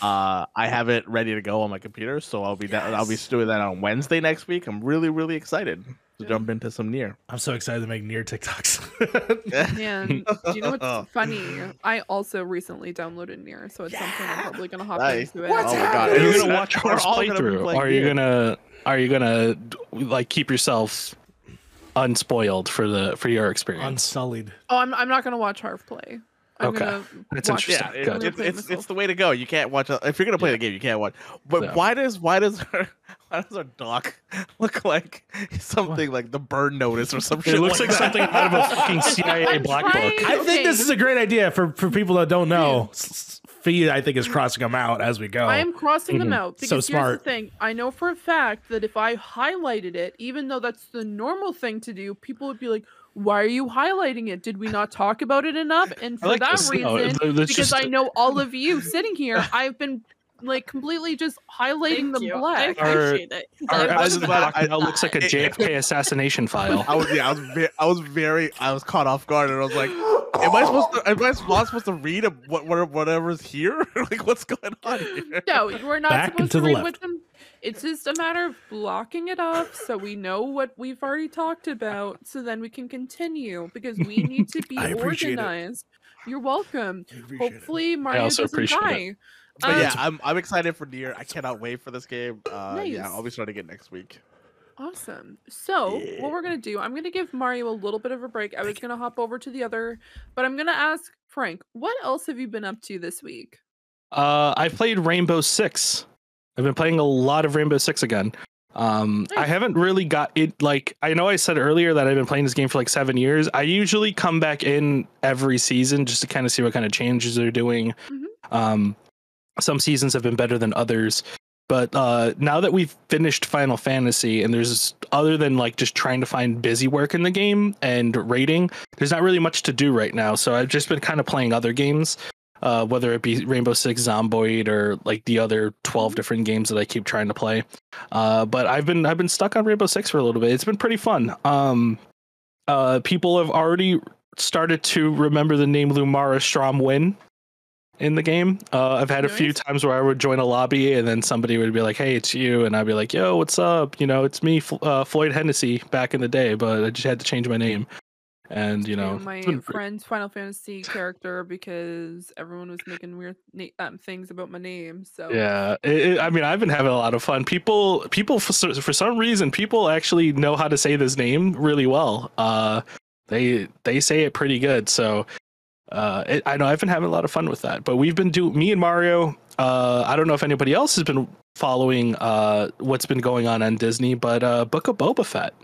Uh, I have it ready to go on my computer, so I'll be da- I'll be doing that on Wednesday next week. I'm really really excited. to jump into some NieR. I'm so excited to make NieR TikToks. Man, do you know what's funny? I also recently downloaded NieR, so it's something I'm probably gonna hop Nice. into it. What's Oh my God. Are you We're gonna watch our Harv's playthrough? are you gonna are you gonna like keep yourself unspoiled for the for your experience? Unsullied. Oh, I'm I'm not gonna watch Harv play. I'm Okay. gonna That's watch interesting. Yeah, it, it's it it's it's the way to go. You can't watch a, if you're gonna play Yeah. the game. You can't watch. But Yeah. why does why does her why does her doc look like something like the burn notice or some shit? It looks like that? something out of a fucking CIA I'm black trying- book. I Okay. think this is a great idea for, for people that don't know. Hmm. S- s- I think, is crossing them out as we go. I am crossing them Mhm. out because So here's smart. the thing. I know for a fact that if I highlighted it, even though that's the normal thing to do, people would be like, "Why are you highlighting it? Did we not talk about it enough?" And I for like that this. No, reason, th- that's because just- I know all of you sitting here, I've been like completely just highlighting Thank them you. I black. Our- appreciate it. Our I was episode about- looks like a JFK assassination file. I was yeah, I was ve- I was very I was caught off guard and I was like, am I supposed to am I not supposed to read a, what what whatever's here? like what's going on here? No, you are not Back supposed to to read left. with them. It's just a matter of blocking it off so we know what we've already talked about, so then we can continue because we need to be I appreciate it. organized. You're welcome. Hopefully, Mario also doesn't appreciate it. Die. But Um, yeah, I'm I'm excited for NieR. I cannot wait for this game. Uh, Yeah, I'll be starting it next week. Awesome. So, what we're going to do, I'm going to give Mario a little bit of a break. I was going to hop over to the other, but I'm going to ask Frank, what else have you been up to this week? Uh, I played Rainbow Six. I've been playing a lot of Rainbow Six again. Um, I haven't really got it. Like I know I said earlier that I've been playing this game for like seven years. I usually come back in every season just to kind of see what kind of changes they're doing. Mhm. Um, some seasons have been better than others. But uh, now that we've finished Final Fantasy, and there's other than like just trying to find busy work in the game and rating, there's not really much to do right now. So I've just been kind of playing other games uh, whether it be Rainbow Six Zomboid or like the other twelve different games that I keep trying to play. Uh, but I've been I've been stuck on Rainbow Six for a little bit. It's been pretty fun. Um, uh, people have already started to remember the name Lumara Stromwin in the game. Uh, I've had a few times where I would join a lobby and then somebody would be like, "Hey, it's you," and I'd be like, "Yo, what's up?" You know, it's me, F- uh, Floyd Hennessy, back in the day, but I just had to change my name. And you know, my it's been pretty- friend's Final Fantasy character because everyone was making weird na- um, things about my name. So Yeah, it, it- I mean, I've been having a lot of fun. People, people for, for some reason, people actually know how to say this name really well. Uh, they they say it pretty good. So, uh, it, I know I've been having a lot of fun with that. But we've been do me and Mario. Uh, I don't know if anybody else has been following uh what's been going on on Disney, but uh, Book of Boba Fett.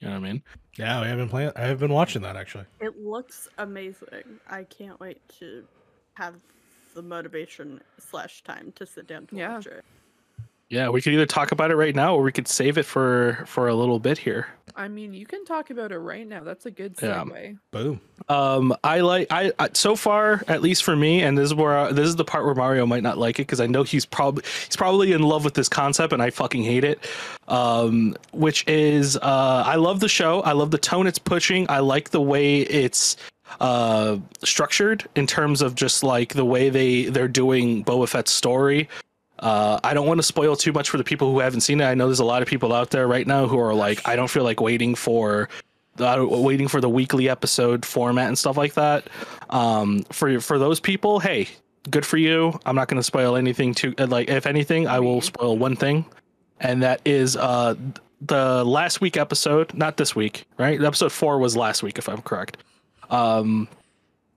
You know what I mean? Yeah, we have been playing. I have been watching that actually. It looks amazing. I can't wait to have the motivation slash time to sit down to Yeah. watch it. Yeah, we could either talk about it right now or we could save it for for a little bit here. I mean, you can talk about it right now. That's a good Yeah. Boom. Um, I like I, I so far at least for me, and this is where this is the part where Mario might not like it because I know he's probably he's probably in love with this concept, and I fucking hate it. Um, which is uh, I love the show. I love the tone it's pushing. I like the way it's uh structured in terms of just like the way they they're doing Boba Fett's story. Uh, I don't want to spoil too much for the people who haven't seen it. I know there's a lot of people out there right now who are like, I don't feel like waiting for uh, waiting for the weekly episode format and stuff like that. Um, for for those people, hey, good for you. I'm not going to spoil anything too. uh, Like, if anything, I will spoil one thing, and that is uh the last week episode, not this week, right? Episode four was last week, if I'm correct. Um,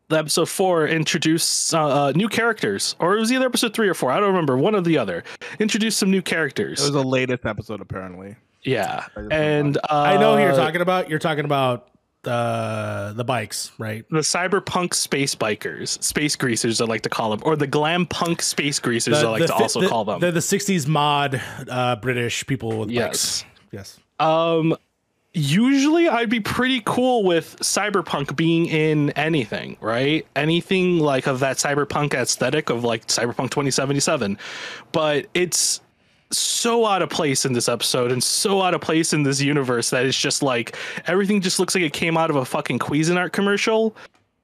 the episode four introduced uh, uh, new characters, or it was either episode three or four. I don't remember. One or the other. Introduced some new characters. It was the latest episode, apparently. yeah, I and uh, I know who you're talking about. You're talking about the the bikes, right? the cyberpunk space bikers, space greasers, I like to call them, or the glam punk space greasers, The- I like the to fi- also the- call them. They're the '60s mod uh, British people with Yes. bikes. Yes. Um, usually I'd be pretty cool with cyberpunk being in anything, right? Anything like of that cyberpunk aesthetic of like cyberpunk 2077, but it's so out of place in this episode and so out of place in this universe that it's just like everything just looks like it came out of a fucking Cuisinart commercial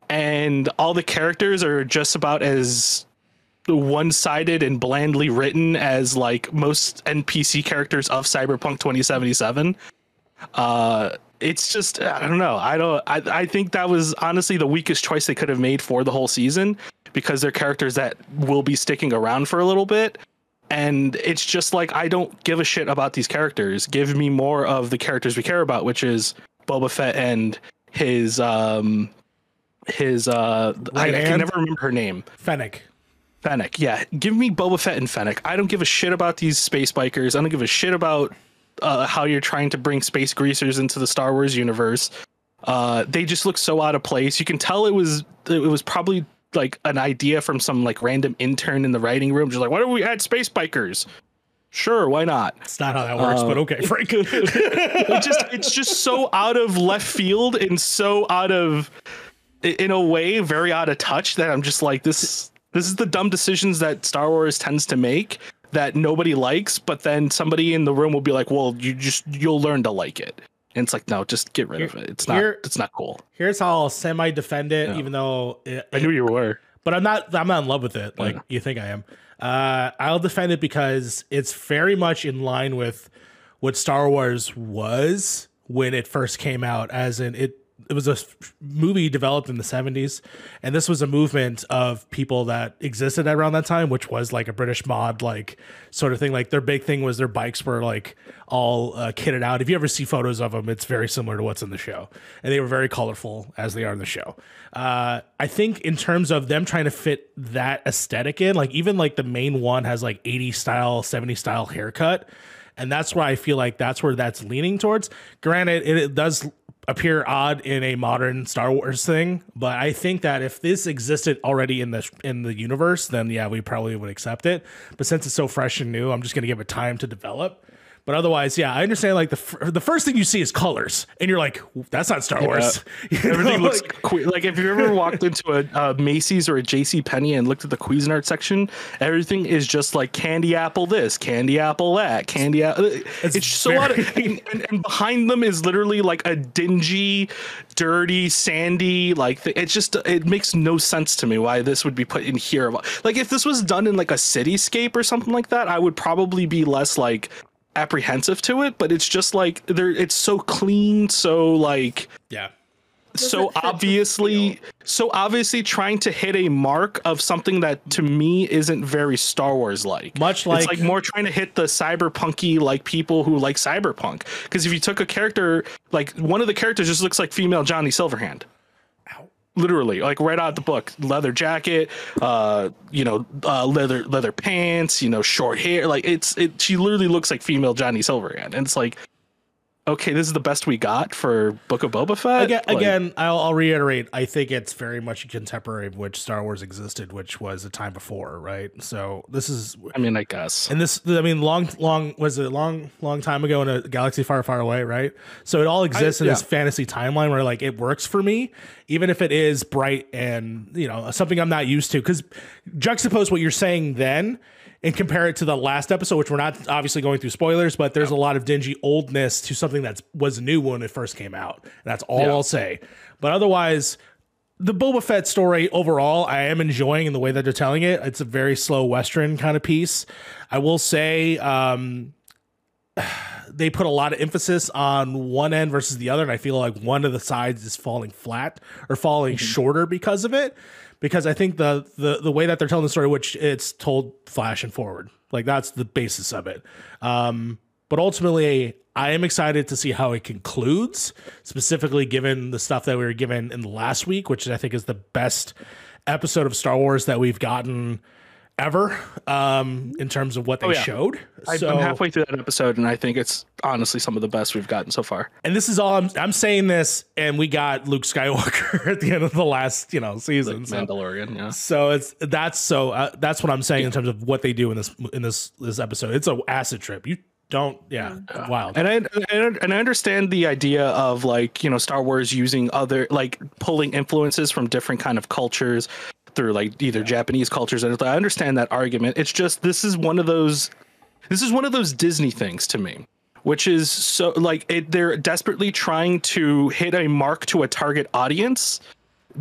and all the characters are just about as one-sided and blandly written as like most NPC characters of Cyberpunk 2077. Uh, it's just I don't know. I don't. I I think that was honestly the weakest choice they could have made for the whole season because they're characters that will be sticking around for a little bit. And it's just like I don't give a shit about these characters. Give me more of the characters we care about, which is Boba Fett and his um his uh I, I can never remember her name. Fennec. Fennec, yeah. Give me Boba Fett and Fennec. I don't give a shit about these space bikers. I don't give a shit about uh, how you're trying to bring space greasers into the Star Wars universe. Uh, they just look so out of place. You can tell it was it was probably like an idea from some like random intern in the writing room, just like, why don't we add space bikers? Sure, why not? It's not how that works, but okay, Frank. it just it's just so out of left field and so out of in a way very out of touch that I'm just like this this is the dumb decisions that Star Wars tends to make that nobody likes but then somebody in the room will be like well you just you'll learn to like it and it's like no just get rid of it it's not Here- it's not cool Here's how I'll semi defend it, Yeah. even though it, I knew you were but I'm not I'm not in love with it like Yeah. you think I am. Uh, I'll defend it because it's very much in line with what Star Wars was when it first came out, as in it it was a movie developed in the 70s and this was a movement of people that existed around that time which was like a british mod like sort of thing. Like their big thing was their bikes were like all uh, kitted out. If you ever see photos of them it's very similar to what's in the show. And they were very colorful as they are in the show. Uh, i think in terms of them trying to fit that aesthetic in like even like the main one has like 80 style 70 style haircut and that's why I feel like that's where that's leaning towards. Granted, it, it does appear odd in a modern Star Wars thing, but I think that if this existed already in the in the universe, then yeah, we probably would accept it. But since it's so fresh and new, I'm just gonna give it time to develop. But otherwise, yeah, I understand. Like the f- the first thing you see is colors, and you're like, "That's not Star Wars." You know, everything looks like- que- like if you ever walked into a, Macy's or a J.C. Penney and looked at the Cuisinart section, everything is just like candy apple this, candy apple that, candy. apple. Uh, it's just so out of, and, and, and behind them is literally like a dingy, dirty, sandy. Like th- it's just it makes no sense to me why this would be put in here. Like if this was done in like a cityscape or something like that, I would probably be less like apprehensive to it. But it's just like there, it's so clean, so like yeah, so Doesn't obviously so obviously trying to hit a mark of something that to me isn't very Star Wars like. Much like it's like- like more trying to hit the cyberpunky like people who like cyberpunk. Because if you took a character like one of the characters just looks like female Johnny Silverhand. Literally, like right out the book, leather jacket, uh, you know, uh, leather leather pants, you know, short hair. Like it's it. She literally looks like female Johnny Silverhand, and it's like, okay, this is the best we got for Book of Boba Fett. again, Like- again I'll, I'll reiterate. I think it's very much a contemporary of which Star Wars existed, which was a time before, right? So this is I mean, I guess. And this, I mean, long, long was it long, long time ago in a galaxy far, far away, right? So it all exists in this fantasy timeline where like it works for me, even if it is bright and you know something I'm not used to. Because juxtapose what you're saying then and compare it to the last episode, which we're not obviously going through spoilers, but there's a lot of dingy oldness to something that was new when it first came out. And that's all Yeah. I'll say. But otherwise, the Boba Fett story overall, I am enjoying in the way that they're telling it. It's a very slow Western kind of piece. I will say, um, they put a lot of emphasis on one end versus the other, and I feel like one of the sides is falling flat or falling shorter because of it. Because I think the the the way that they're telling the story, which it's told flash and forward, like that's the basis of it. Um, but ultimately, I am excited to see how it concludes, specifically given the stuff that we were given in the last week, which I think is the best episode of Star Wars that we've gotten ever um, in terms of what they Oh, yeah. showed. So, I'm halfway through that episode, and I think it's honestly some of the best we've gotten so far. and this is all I'm, I'm saying this, and we got Luke Skywalker at the end of the last, you know, season. so, Mandalorian, yeah. so it's that's so uh, that's what I'm saying in terms of what they do in this in this this episode. It's a acid trip. You don't, yeah, wild. And I- and I understand the idea of like you know Star Wars using other like pulling influences from different kind of cultures through like either Japanese cultures. And I understand that argument. It's just this is one of those this is one of those Disney things to me, which is so like it, they're desperately trying to hit a mark to a target audience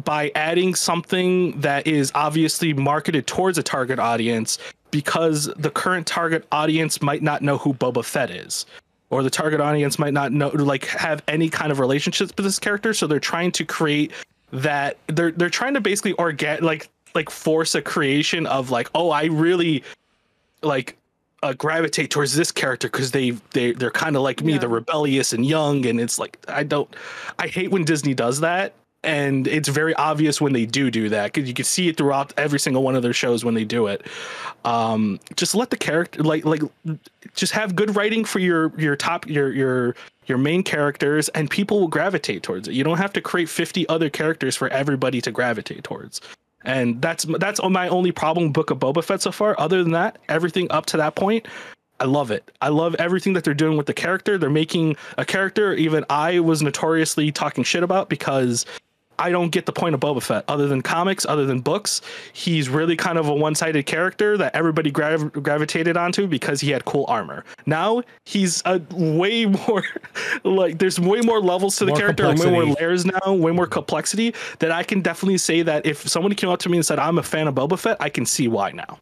by adding something that is obviously marketed towards a target audience because the current target audience might not know who Boba Fett is. or the target audience might not know like have any kind of relationships with this character so they're trying to create that they're they're trying to basically organ like like force a creation of like oh i really like uh, gravitate towards this character because they they they're kind of like me Yeah. they're rebellious and young and it's like i don't i hate when disney does that and it's very obvious when they do do that because you can see it throughout every single one of their shows when they do it um just let the character like like just have good writing for your your top your your your main characters and people will gravitate towards it you don't have to create 50 other characters for everybody to gravitate towards and that's that's my only problem with book of boba fett so far other than that everything up to that point I love it. I love everything that they're doing with the character. They're making a character even I was notoriously talking shit about because I don't get the point of Boba Fett other than comics, other than books. He's really kind of a one-sided character that everybody grav- gravitated onto because he had cool armor. Now he's a way more like there's way more levels to the More character and way more layers now, way more complexity that I can definitely say that if somebody came up to me and said I'm a fan of Boba Fett, I can see why now.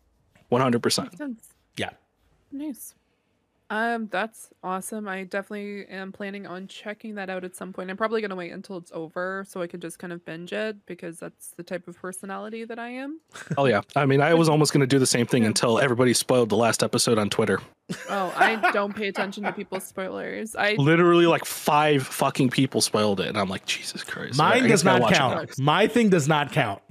100%. Yeah. Nice. Um, that's awesome. I definitely am planning on checking that out at some point. I'm probably gonna wait until it's over so I can just kind of binge it because that's the type of personality that I am. Oh yeah. I mean, I was almost going to do the same thing until everybody spoiled the last episode on Twitter. Oh, I don't pay attention to people's spoilers. I Literally like five fucking people spoiled it and I'm like, Jesus Christ. Mine guess does I gotta not count. My thing does not count.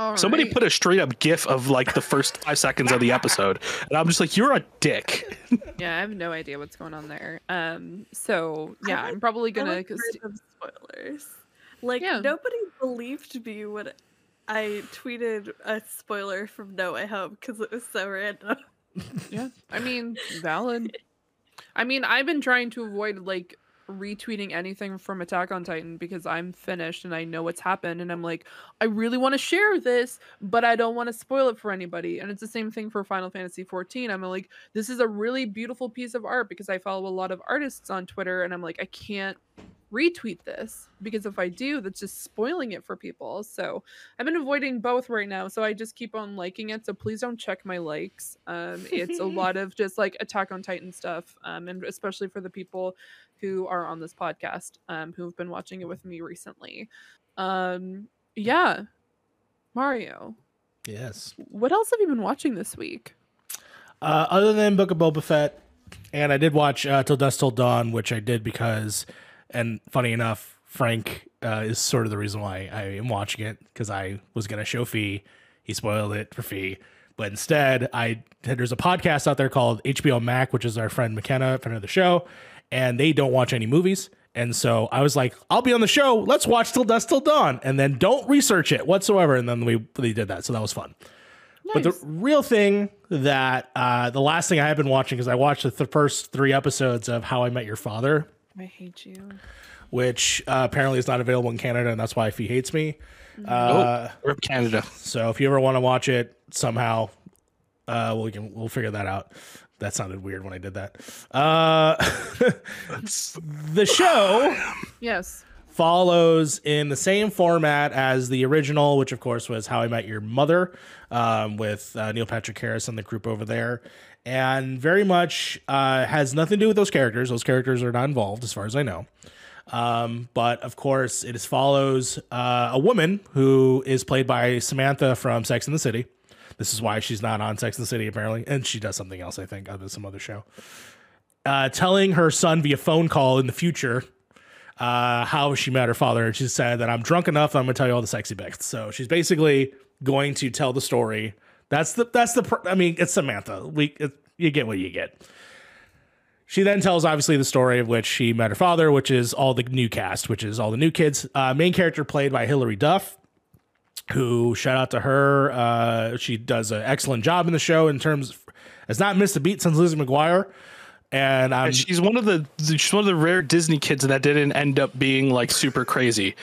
All Somebody right. put a straight up gif of like the first 5 seconds of the episode and I'm just like, you're a dick. Yeah, I have no idea what's going on there. Um, so yeah, I I'm probably gonna. like 'cause- spoilers. Like Yeah. nobody believed me when I tweeted a spoiler from No Way Home because it was so random. Yeah, I mean, valid. I mean, I've been trying to avoid like retweeting anything from Attack on Titan because I'm finished and I know what's happened and I'm like, I really want to share this, but I don't want to spoil it for anybody. And it's the same thing for Final Fantasy 14. I'm like, this is a really beautiful piece of art because I follow a lot of artists on Twitter and I'm like, I can't retweet this because if I do, that's just spoiling it for people. So I've been avoiding both right now, so I just keep on liking it. So please don't check my likes. Um, it's a lot of just like Attack on Titan stuff, um, and especially for the people who are on this podcast, um, who have been watching it with me recently. Um, yeah, Mario. Yes. What else have you been watching this week? Uh, other than Book of Boba Fett, and I did watch uh, Till Dusk Till Dawn, which I did because, and funny enough, Frank uh, is sort of the reason why I am watching it because I was gonna show Fee, he spoiled it for Fee, but instead I there's a podcast out there called HBO Mac, which is our friend McKenna, friend of the show, and they don't watch any movies. And so I was like, I'll be on the show. Let's watch Till Dusk Till Dawn, and then don't research it whatsoever. And then we they did that, so that was fun. But the real thing that uh, the last thing I have been watching is I watched the th- first three episodes of How I Met Your Father, I hate you. which uh, apparently is not available in Canada, and that's why if he hates me. Uh, Rip Canada. so if you ever want to watch it somehow, uh, we can we'll figure that out. That sounded weird when I did that. Uh, the show Yes. follows in the same format as the original, which of course was How I Met Your Mother, um, with uh, Neil Patrick Harris and the group over there, and very much uh, has nothing to do with those characters. Those characters are not involved, as far as I know. Um, but of course, it is follows uh, a woman who is played by Samantha from Sex and the City. This is why she's not on Sex and the City, apparently, and she does something else, I think, other some other show. Uh, telling her son via phone call in the future uh, how she met her father. And she said that I'm drunk enough. I'm going to tell you all the sexy bits. So she's basically going to tell the story. That's the that's the. pr- I mean, it's Samantha. We it, you get what you get. She then tells obviously the story of which she met her father, which is all the new cast, which is all the new kids. Uh, main character played by Hilary Duff, who shout out to her. Uh, she does an excellent job in the show in terms has not missed a beat since Lizzie McGuire. And I'm And she's one of the she's one of the rare Disney kids that didn't end up being like super crazy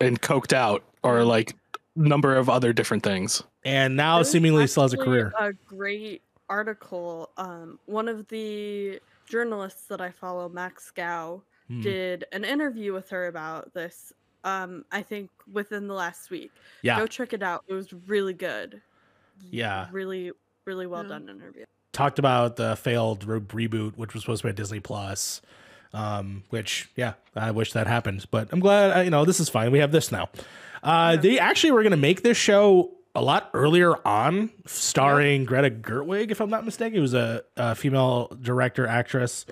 and coked out or like number of other different things. and now There's seemingly still has a career. A great article. Um, one of the journalists that I follow, Max Gao, Hmm. did an interview with her about this. Um, I think within the last week. Yeah. Go check it out. It was really good. Yeah. Really, really well Yeah. done interview. talked about the failed re- reboot, which was supposed to be at Disney Plus. Um, which yeah, I wish that happened, but I'm glad uh, you know this is fine. We have this now. Uh, they actually were going to make this show a lot earlier on, starring Greta Gerwig, if I'm not mistaken. It was a, a female director actress,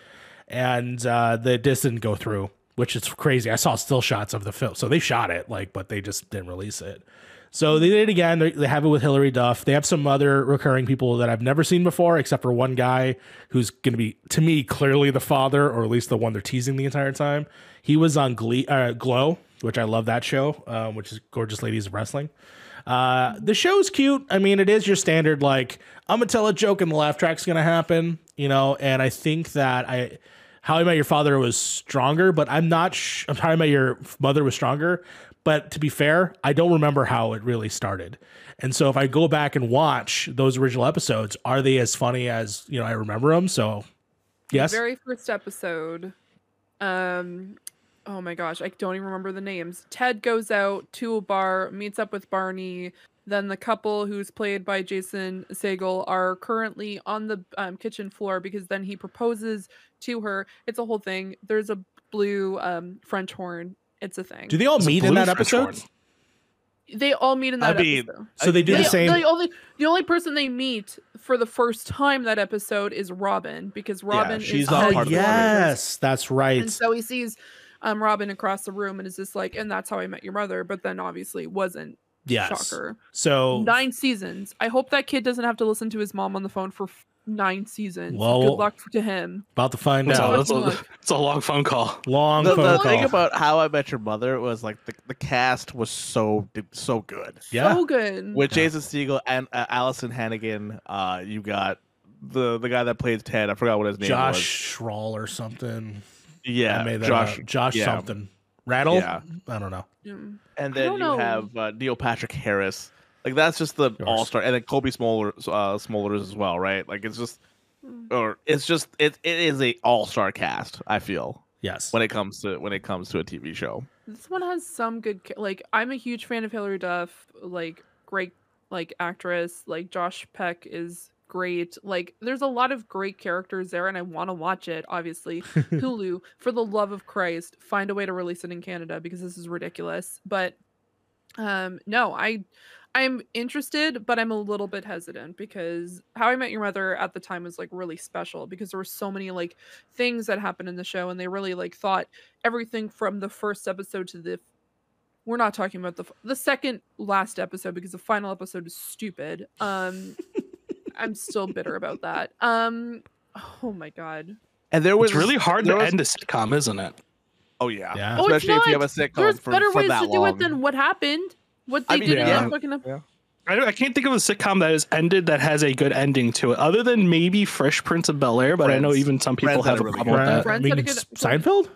and uh, the this didn't go through, which is crazy. I saw still shots of the film, so they shot it like, but they just didn't release it. So they did it again. They, have it with Hilary Duff. They have some other recurring people that I've never seen before, except for one guy who's going to be, to me, clearly the father, or at least the one they're teasing the entire time. He was on Glee, uh, Glow, which I love that show, um, which is Gorgeous Ladies of Wrestling. Uh, the show's cute. I mean, it is your standard like I'm gonna tell a joke and the laugh track's gonna happen, you know. And I think that I, How I Met Your Father was stronger, but I'm not. Sh- I'm How I Met Your Mother was stronger, but to be fair, I don't remember how it really started. And so if I go back and watch those original episodes, are they as funny as you know I remember them? So yes, the very first episode um oh my gosh i don't even remember the names ted goes out to a bar meets up with barney then the couple who's played by jason Segel are currently on the um, kitchen floor because then he proposes to her it's a whole thing there's a blue um, french horn it's a thing do they all It's meet in that French episode? horn. they all meet in that I mean, episode So they do they, the same. the only the only person they meet for the first time that episode is robin because robin she's is not part of the yes, that's right. And so he sees um, Robin across the room and is just like, and that's how I met your mother. But then obviously wasn't. Yes. Shocker. So Nine seasons. I hope that kid doesn't have to listen to his mom on the phone for f- nine seasons. Well, Good luck to him. about to find That's, a, out. that's, a, Look. that's a long phone call. Long The, phone the call. thing about How I Met Your Mother was like the, the cast was so so good. yeah. So good. With Yeah. Jason Segel and uh, Alyson Hannigan, uh, you got the the guy that plays Ted. I forgot what his name was. Josh Schrawl or something. I Yeah, made that Josh. up. Josh yeah. something. Rattle? Yeah. I don't know. Mm. And then you know. have uh, Neil Patrick Harris. Like that's just the all star, and then Cobie Smoller, uh, Smollers as well, right? Like it's just, Mm. or it's just it it is a all star cast. I feel Yes. when it comes to when it comes to a TV show. This one has some good. Like I'm a huge fan of Hilary Duff. Like great like actress. Like Josh Peck is great. Like there's a lot of great characters there, and I want to watch it. Obviously, Hulu, for the love of Christ, find a way to release it in Canada because this is ridiculous. But um no, I I'm interested, but I'm a little bit hesitant because How I Met Your Mother at the time was like really special because there were so many like things that happened in the show and they really like thought everything from the first episode to the we're not talking about the the second last episode because the final episode is stupid. Um I'm still bitter about that. Um oh my god. And there was It's really hard to was- end a sitcom, isn't it? Oh yeah, Yeah. Oh, especially if you have a sitcom There's for, better for ways that to do long. it than what happened. What they I mean, did yeah. in the fucking I, don't- I can't think of a sitcom that has ended that has a good ending to it, other than maybe Fresh Prince of Bel Air. But I know even some people Friends have a a really problem with that. Friends I had a mean, good- Seinfeld?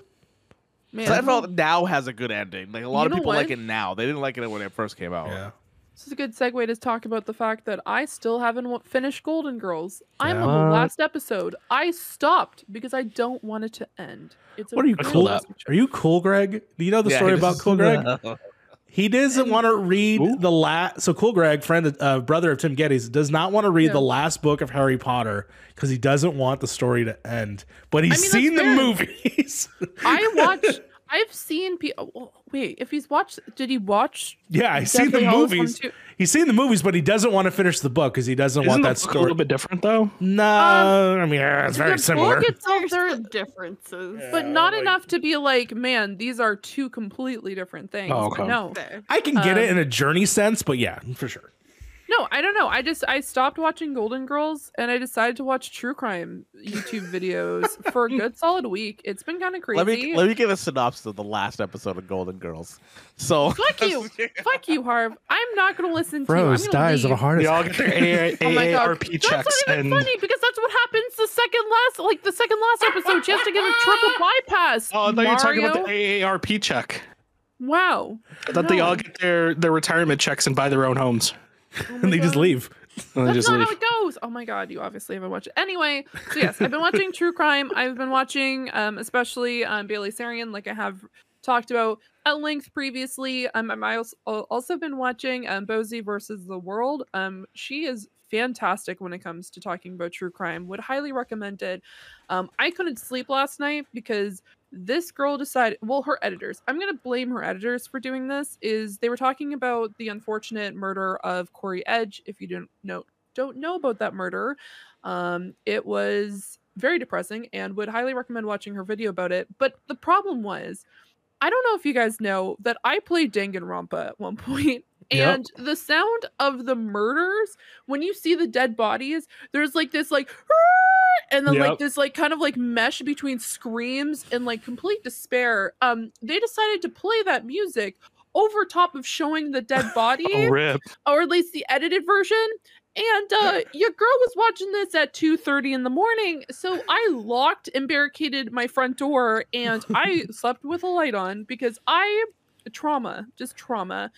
man. Seinfeld now has a good ending. Like a lot of You know people like it now. They didn't like it when it first came out. Yeah. This is a good segue to talk about the fact that I still haven't finished Golden Girls. I'm on the last episode. I stopped because I don't want it to end. It's a What are you cool? feel that. awesome show. Are you cool, Greg? Do you know the Yeah, story about Cool Greg? He doesn't want to read Who? the last. So Cool Greg, friend, uh, brother of Tim Geddes, does not want to read Yeah. the last book of Harry Potter because he doesn't want the story to end. But he's I mean, seen the fair. movies. I watch. I've seen people. Wait, if he's watched, did he watch? yeah, he's seen the Deathly Hallows one movies. He's seen the movies, but he doesn't want to finish the book because he doesn't Isn't want the that book a little bit different though? No, I mean yeah, it's The very book similar. itself, there- some differences. but not enough to be like, man, these are two completely different things. Oh, okay. No, I can get it Um, in a journey sense, but yeah, for sure. No, I don't know. I just I stopped watching Golden Girls and I decided to watch true crime YouTube videos for a good solid week. It's been kind of crazy. Let me let me give a synopsis of the last episode of Golden Girls. So Fuck you. Fuck you, Harv. I'm not gonna listen to you. I'm Rose gonna dies of a leave. heart They all get their AA, Oh my God. That's not even and funny because that's what happens the second last, like the second last episode. She has to get a triple bypass. oh, I thought you were talking about the AARP check. Wow. I thought they all get their their retirement checks and buy their own homes. Oh and they just leave. That's just not leave. how it goes. Oh my god, you obviously haven't watched it. Anyway, so yes, I've been watching true crime. I've been watching, um, especially um, Bailey Sarian, like I have talked about at length previously. Um, I'm I also, also been watching um, Bosie versus the World. Um, she is fantastic when it comes to talking about true crime. Would highly recommend it. Um, I couldn't sleep last night because this girl decided well her editors i'm going to blame her editors for doing this is they were talking about the unfortunate murder of corey edge if you don't know don't know about that murder. Um, it was very depressing and would highly recommend watching her video about it but the problem was i don't know if you guys know that i played danganronpa at one point Yep. and the sound of the murders when you see the dead bodies there's like this like and then like this like kind of like mesh between screams and like complete despair um they decided to play that music over top of showing the dead body Oh, rip. or at least the edited version and uh your girl was watching this at 2 30 in the morning so i locked and barricaded my front door and i slept with a light on because i trauma just trauma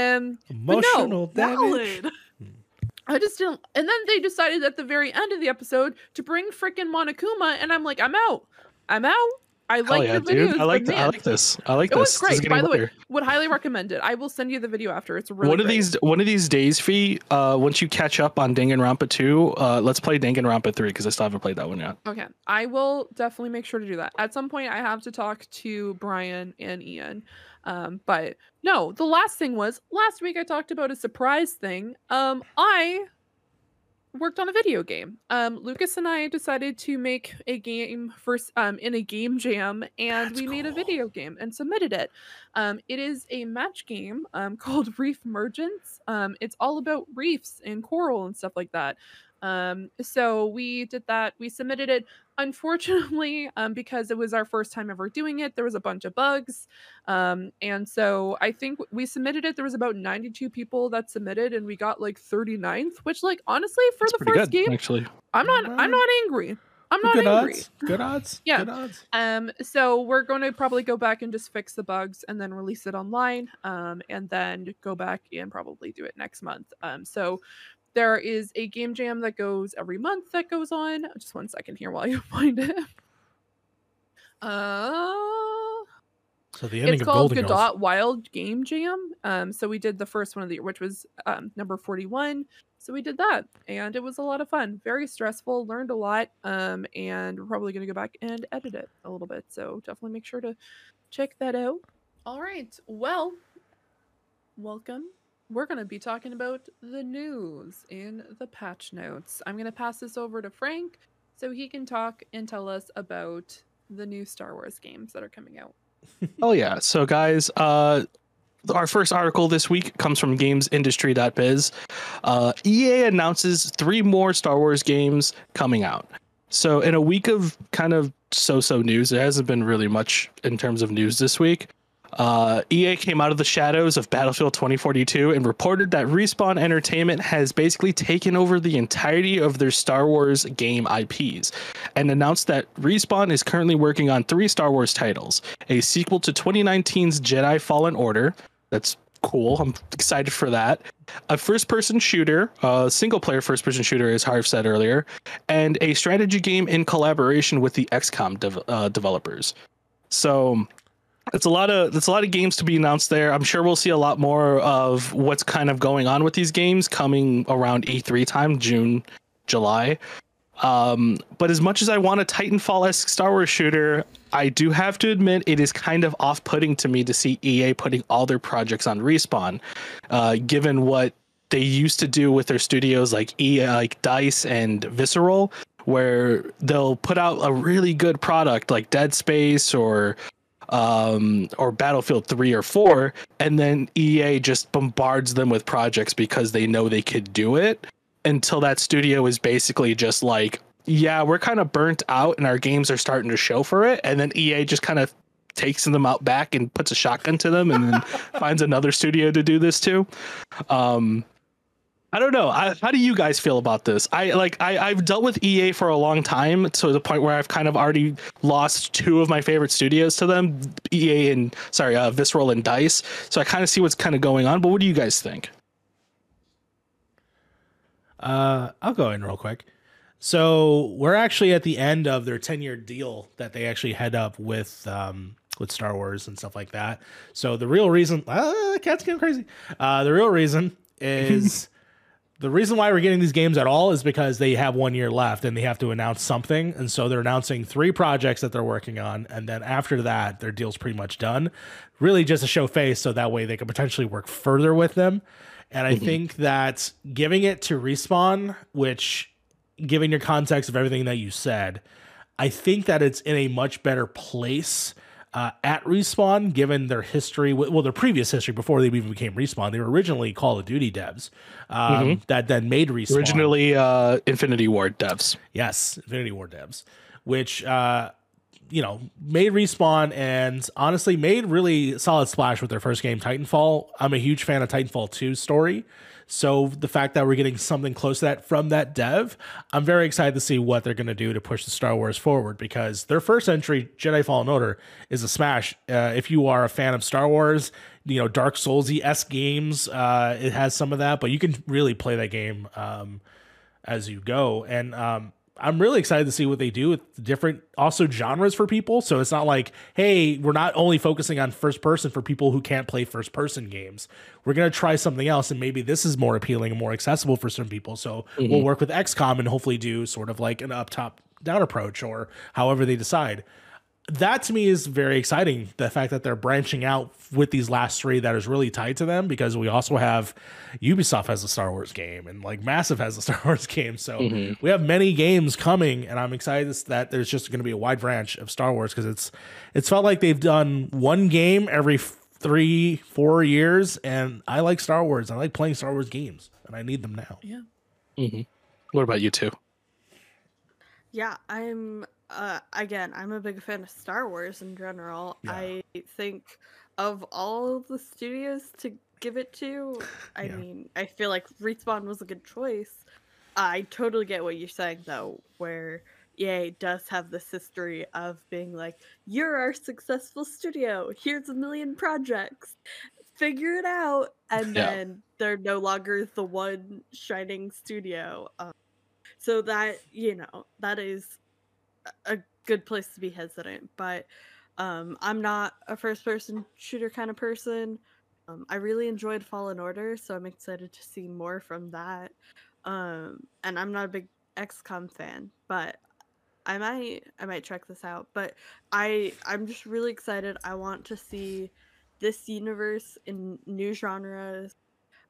um no, Emotional damage. Valid. I just didn't. And then they decided at the very end of the episode to bring freaking Monokuma, and I'm like, I'm out. I'm out. I Hell like yeah, your dude. videos. I like but th- I like this. I like It was this. This is great. getting By the way, would highly recommend it. I will send you the video after. It's really one of great. these one of these days, Fee. Uh, once you catch up on Danganronpa two, uh, let's play Danganronpa three because I still haven't played that one yet. Okay, I will definitely make sure to do that. At some point, I have to talk to Brian and Ian. Um, but no, the last thing was last week I talked about a surprise thing. Um, I worked on a video game. Um, Lucas and I decided to make a game first um, in a game jam, and That's we made a video game and submitted it. Um, it is a match game um, called Reef Mergence. Um, it's all about reefs and coral and stuff like that. Um, so we did that. We submitted it. Unfortunately, um, because it was our first time ever doing it, there was a bunch of bugs. Um, and so I think we submitted it. There was about 92 people that submitted, and we got like 39th, which, like, honestly, for It's the first good, game, actually. I'm not. I'm not angry. I'm not angry. good angry. odds. Good odds. Yeah. Good odds. Um, so we're going to probably go back and just fix the bugs and then release it online. Um, and then go back and probably do it next month. Um, so there is a game jam that goes every month that goes on. Just one second here while you find it. Uh, So the ending it's of called Golden Godot Girls. Wild Game Jam. Um, so we did the first one of the year, which was um, number 41. So we did that, and it was a lot of fun. Very stressful. Learned a lot. Um, and we're probably gonna go back and edit it a little bit. So definitely make sure to check that out. All right. Well, welcome. We're gonna be talking about the news in the patch notes. I'm gonna pass this over to Frank so he can talk and tell us about the new Star Wars games that are coming out. Oh yeah. So guys, uh our first article this week comes from gamesindustry.biz. Uh, EA announces three more Star Wars games coming out. So in a week of kind of so-so news, there hasn't been really much in terms of news this week. Uh, EA came out of the shadows of Battlefield 2042 and reported that Respawn Entertainment has basically taken over the entirety of their Star Wars game IPs and announced that Respawn is currently working on three Star Wars titles a sequel to 2019's Jedi Fallen Order. That's cool. I'm excited for that. A first person shooter, a single player first person shooter, as Harv said earlier, and a strategy game in collaboration with the XCOM uh, developers. So it's a lot of it's a lot of games to be announced there. I'm sure we'll see a lot more of what's kind of going on with these games coming around E3 time, June, July. Um, but as much as I want a Titanfall-esque Star Wars shooter, I do have to admit it is kind of off-putting to me to see EA putting all their projects on Respawn, uh, given what they used to do with their studios like EA, like Dice and Visceral, where they'll put out a really good product like Dead Space or um, or Battlefield 3 or 4, and then EA just bombards them with projects because they know they could do it until that studio is basically just like, yeah, we're kind of burnt out and our games are starting to show for it. And then EA just kind of takes them out back and puts a shotgun to them and then finds another studio to do this to. Um, I don't know. I, how do you guys feel about this? I like I, I've dealt with EA for a long time to the point where I've kind of already lost two of my favorite studios to them, EA and sorry, uh, Visceral and Dice. So I kind of see what's kind of going on. But what do you guys think? Uh, I'll go in real quick. So we're actually at the end of their 10 year deal that they actually head up with um, with Star Wars and stuff like that. So the real reason, uh, cat's getting crazy. Uh, the real reason is the reason why we're getting these games at all is because they have one year left and they have to announce something. And so they're announcing three projects that they're working on. And then after that, their deal's pretty much done. Really just to show face so that way they could potentially work further with them. And I mm-hmm. think that giving it to Respawn, which, given your context of everything that you said, I think that it's in a much better place uh, at Respawn, given their history, well, their previous history before they even became Respawn. They were originally Call of Duty devs um, that then made Respawn. Originally, uh, Infinity Ward devs. Yes, Infinity Ward devs, which uh, you know made respawn and honestly made really solid splash with their first game, Titanfall. I'm a huge fan of Titanfall 2 story. So the fact that we're getting something close to that from that dev, I'm very excited to see what they're going to do to push the Star Wars forward because their first entry, Jedi Fallen Order, is a smash. Uh, if you are a fan of Star Wars, you know Dark Soulsy s games, uh, it has some of that, but you can really play that game um, as you go. And um, I'm really excited to see what they do with different also genres for people. So it's not like, hey, we're not only focusing on first person for people who can't play first person games. We're gonna try something else, and maybe this is more appealing and more accessible for some people. So mm-hmm. we'll work with XCOM and hopefully do sort of like an up top down approach or however they decide that to me is very exciting. The fact that they're branching out with these last three that is really tied to them because we also have Ubisoft has a Star Wars game and like Massive has a Star Wars game. So we have many games coming, and I'm excited that there's just going to be a wide branch of Star Wars because it's it's felt like they've done one game every three four years, and I like Star Wars. I like playing Star Wars games, and I need them now. Yeah. Mm-hmm. What about you two? Yeah, I'm uh again, I'm a big fan of Star Wars in general. Yeah. I think of all the studios to give it to, I Yeah. mean, I feel like Respawn was a good choice. I totally get what you're saying though, where EA does have this history of being like, "You're our successful studio. Here's a million projects. Figure it out." And Yeah. then they're no longer the one shining studio. Um, so that you know that is a- good place to be hesitant but um i'm not a first person shooter kind of person. Um, i really enjoyed fallen order so i'm excited to see more from that. Um and i'm not a big xcom fan but i might i might check this out but i i'm just really excited. I want to see this universe in new genres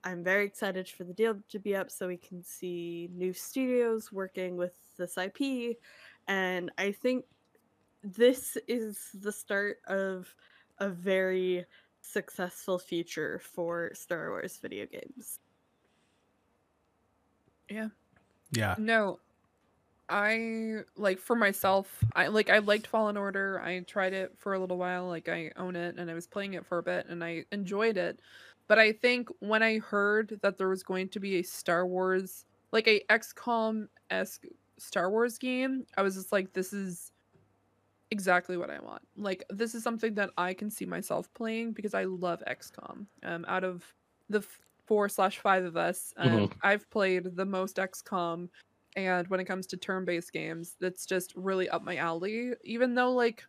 I'm very excited for the deal to be up so we can see new studios working with this IP. And I think this is the start of a very successful future for Star Wars video games. Yeah. Yeah, No. I like for myself, I like I liked Fallen Order. I tried it for a little while, like I own it and I was playing it for a bit and I enjoyed it. But I think when I heard that there was going to be a Star Wars like a XCOM-esque Star Wars game, I was just like this is exactly what I want. Like this is something that I can see myself playing because I love XCOM. Um out of the four slash five of us, um, Mhm. I've played the most XCOM and when it comes to turn-based games that's just really up my alley even though like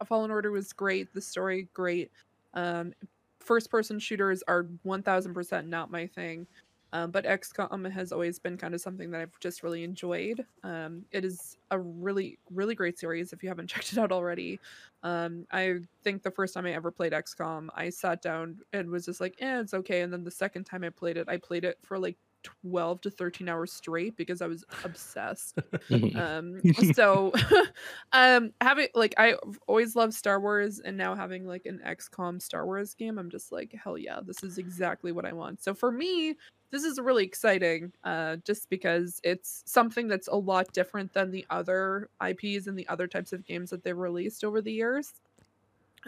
a fallen order was great the story great um first person shooters are 1000% not my thing um, but xcom has always been kind of something that i've just really enjoyed um, it is a really really great series if you haven't checked it out already um, i think the first time i ever played xcom i sat down and was just like eh, it's okay and then the second time i played it i played it for like 12 to 13 hours straight because I was obsessed. Um so um having like I've always loved Star Wars and now having like an XCOM Star Wars game, I'm just like, hell yeah, this is exactly what I want. So for me, this is really exciting, uh, just because it's something that's a lot different than the other IPs and the other types of games that they've released over the years.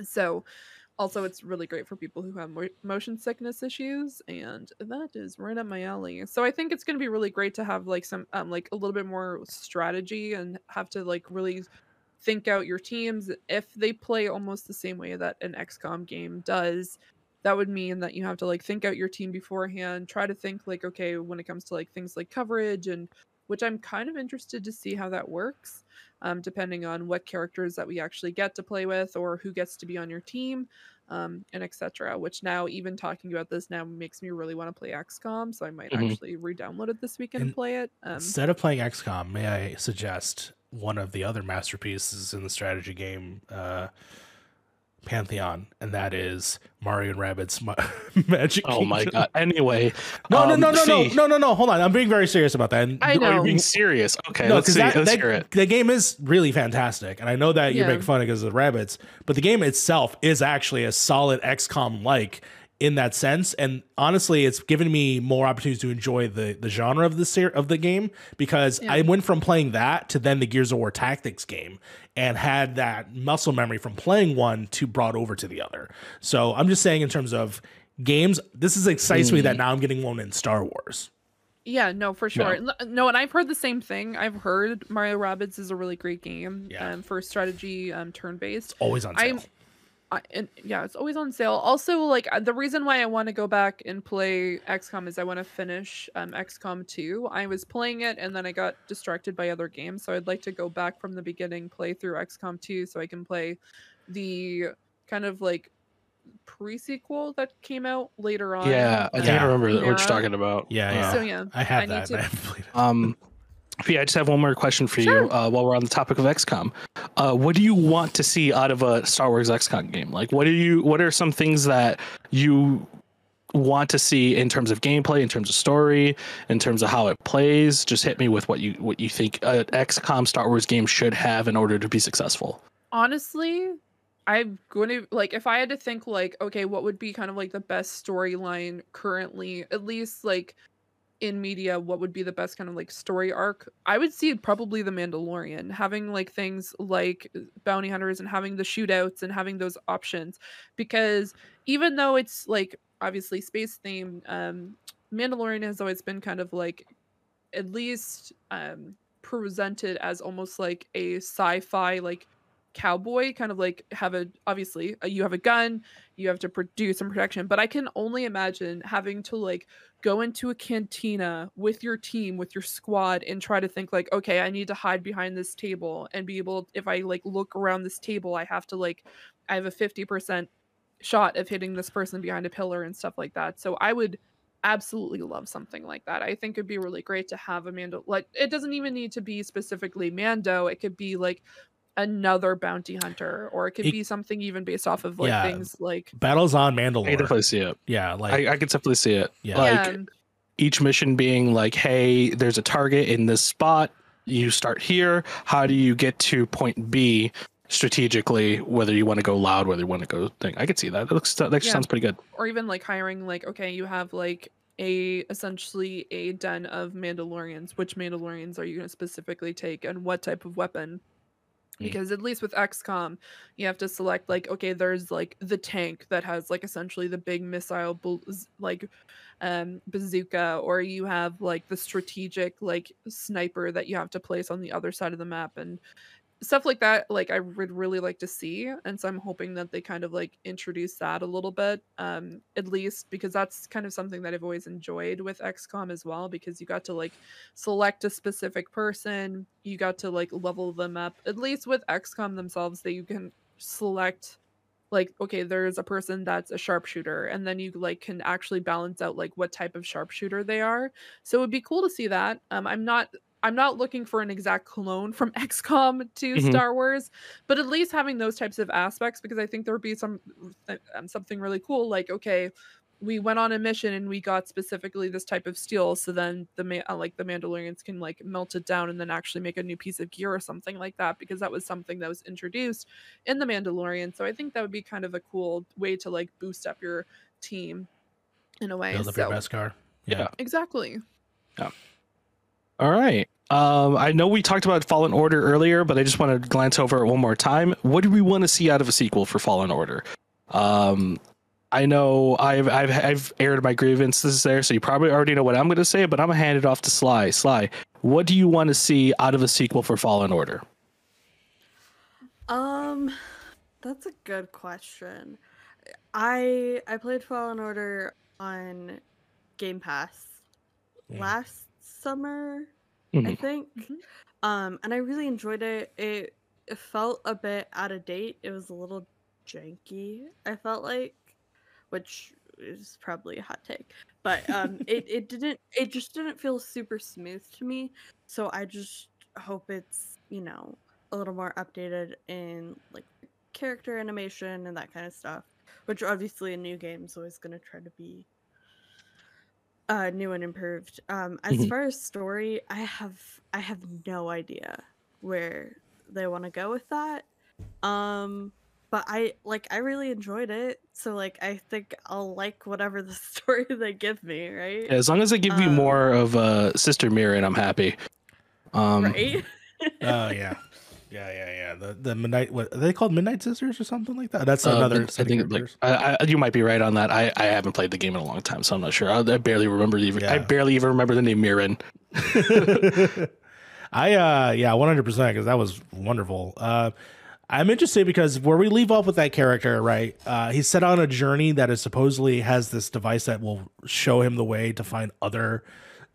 So also it's really great for people who have mo- motion sickness issues and that is right up my alley. So i think it's going to be really great to have like some um like a little bit more strategy and have to like really think out your teams. If they play almost the same way that an xcom game does that would mean that you have to like think out your team beforehand try to think like okay when it comes to like things like coverage and which i'm kind of interested to see how that works um, depending on what characters that we actually get to play with or who gets to be on your team um, and etc. Which now, even talking about this now, makes me really want to play XCOM. So I might Mhm. actually re-download it this weekend and And play it. Um, Instead of playing XCOM, may I suggest one of the other masterpieces in the strategy game uh, pantheon, and that is Mario and Rabbids Ma- Magic. Oh my god. Anyway. No, no, um, no, no, no, Fee, no, no, no. Hold on, I'm being very serious about that. And I Are you know. being serious? Okay, no, let's because see. that, let's that, hear it. the game is really fantastic, and I know that you're making fun because of the rabbits, but the game itself is actually a solid XCOM like in that sense. And honestly, it's given me more opportunities to enjoy the the genre of the ser- of the game because Yeah. I went from playing that to then the Gears of War Tactics game and had that muscle memory from playing one to brought over to the other. So I'm just saying in terms of games, this is excites me that now I'm getting one in Star Wars. Yeah, no, for sure. N- No, and I've heard the same thing. I've heard Mario Rabbids is a really great game Yeah. um, for strategy um, turn based. Always on sale. I'm- I, and yeah, it's always on sale. Also, like uh, the reason why I want to go back and play XCOM is I want to finish um, XCOM 2. I was playing it and then I got distracted by other games, so I'd like to go back from the beginning, play through XCOM 2, so I can play the kind of like pre-sequel that came out later on. Yeah, I think Yeah. I remember what you're talking about. Yeah, yeah. So yeah, I have I need that. to- but I haven't played it. Um, yeah, I just have one more question for Sure. you uh, while we're on the topic of XCOM. Uh, what do you want to see out of a Star Wars XCOM game? Like, what do you? What are some things that you want to see in terms of gameplay, in terms of story, in terms of how it plays? Just hit me with what you what you think an XCOM Star Wars game should have in order to be successful. honestly i'm going to like if i had to think like okay what would be kind of like the best storyline currently at least like in media what would be the best kind of like story arc? I would see probably the mandalorian having like things like bounty hunters and having the shootouts and having those options because even though it's like obviously space theme um mandalorian has always been kind of like at least um presented as almost like a sci-fi like cowboy kind of like have a obviously uh, you have a gun you have to produce some protection but i can only imagine having to like go into a cantina with your team with your squad and try to think like okay i need to hide behind this table and be able if i like look around this table i have to like i have a 50% shot of hitting this person behind a pillar and stuff like that. So i would absolutely love something like that. I think it'd be really great to have a mando like it doesn't even need to be specifically mando it could be like another bounty hunter or it could It- be something even based off of like Yeah. things like Battles on Mandalorian. I can definitely see it. Yeah, like I, I can definitely see it. Yeah. Like yeah, each mission being like, hey, there's a target in this spot. You start here. How do you get to point B strategically? Whether you want to go loud, whether you want to go thing. I could see that. That looks that actually Yeah. sounds pretty good. or even like hiring like okay you have like a essentially a den of mandalorians which mandalorians are you going to specifically take and what type of weapon. Because at least with xcom you have to select like okay there's like the tank that has like essentially the big missile like um bazooka or you have like the strategic like sniper that you have to place on the other side of the map and stuff like that like i would really like to see and so i'm hoping that they kind of like introduce that a little bit um at least because that's kind of something that i've always enjoyed with xcom as well because you got to like select a specific person you got to like level them up at least with xcom themselves that you can select like okay there's a person that's a sharpshooter and then you like can actually balance out like what type of sharpshooter they are so it would be cool to see that um i'm not i'm not looking for an exact clone from xcom to Mhm. star wars but at least having those types of aspects because i think there would be some um, something really cool like okay we went on a mission and we got specifically this type of steel so then the ma- uh, like the mandalorians can like melt it down and then actually make a new piece of gear or something like that because that was something that was introduced in the mandalorian so i think that would be kind of a cool way to like boost up your team in a way build up so your best car. Yeah. exactly All right. Um, I know we talked about Fallen Order earlier, but I just want to glance over it one more time. What do we want to see out of a sequel for Fallen Order? Um, I know I've I've I've aired my grievances there, so you probably already know what I'm going to say, but I'm gonna hand it off to Sly. Sly, what do you want to see out of a sequel for Fallen Order? Um, that's a good question. I I played Fallen Order on Game Pass Yeah. last summer, I Mhm. think. Mhm. Um, and I really enjoyed it. It it felt a bit out of date. It was a little janky. I felt like, which is probably a hot take, but um, it it didn't. It just didn't feel super smooth to me. So I just hope it's you know a little more updated in like character animation and that kind of stuff. Which obviously a new game is always going to try to be uh, new and improved. Um, as Mhm. far as story, I have I have no idea where they want to go with that. Um, but I like I really enjoyed it, so like I think I'll like whatever the story they give me, right? As long as they give you Um, more of uh, Sister Merrin, I'm happy. Um, right. Oh yeah, yeah, yeah, yeah. The the midnight. What are they called? Midnight Sisters or something like that. That's uh, another. I think like. I, I, you might be right on that. I, I haven't played the game in a long time, so I'm not sure. I, I barely remember even. I barely even remember the name Merrin. I uh yeah, one hundred percent because that was wonderful. Uh, I'm interested because where we leave off with that character, right? Uh, he's set on a journey that is supposedly has this device that will show him the way to find other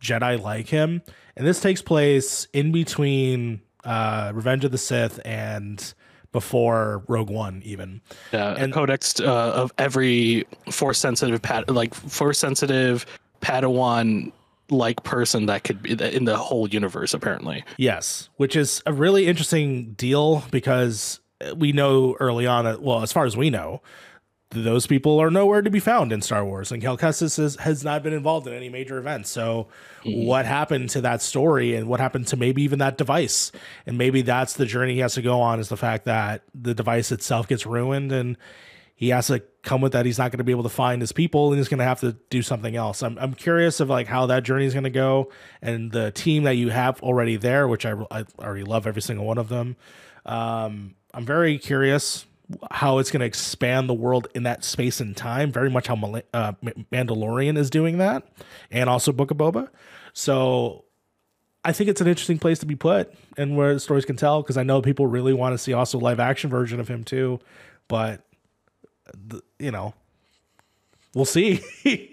Jedi like him, and this takes place in between uh, Revenge of the Sith and before Rogue One, even. Yeah, And- codex uh, of every force sensitive pad like force sensitive Padawan like person that could be in the whole universe apparently. Yes, which is a really interesting deal because we know early on, that, well, as far as we know, those people are nowhere to be found in Star Wars, and Cal Kestis is, has not been involved in any major events. So, what happened to that story, and what happened to maybe even that device, and maybe that's the journey he has to go on is the fact that the device itself gets ruined, and he has to come with that. He's not going to be able to find his people, and he's going to have to do something else. I'm I'm curious of like how that journey is going to go, and the team that you have already there, which I, I already love every single one of them. Um, I'm very curious how it's going to expand the world in that space and time. Very much how Mal- uh, Mandalorian is doing that, and also Book of Boba. So I think it's an interesting place to be put and where the stories can tell because I know people really want to see also live action version of him too, but the, you know, we'll see.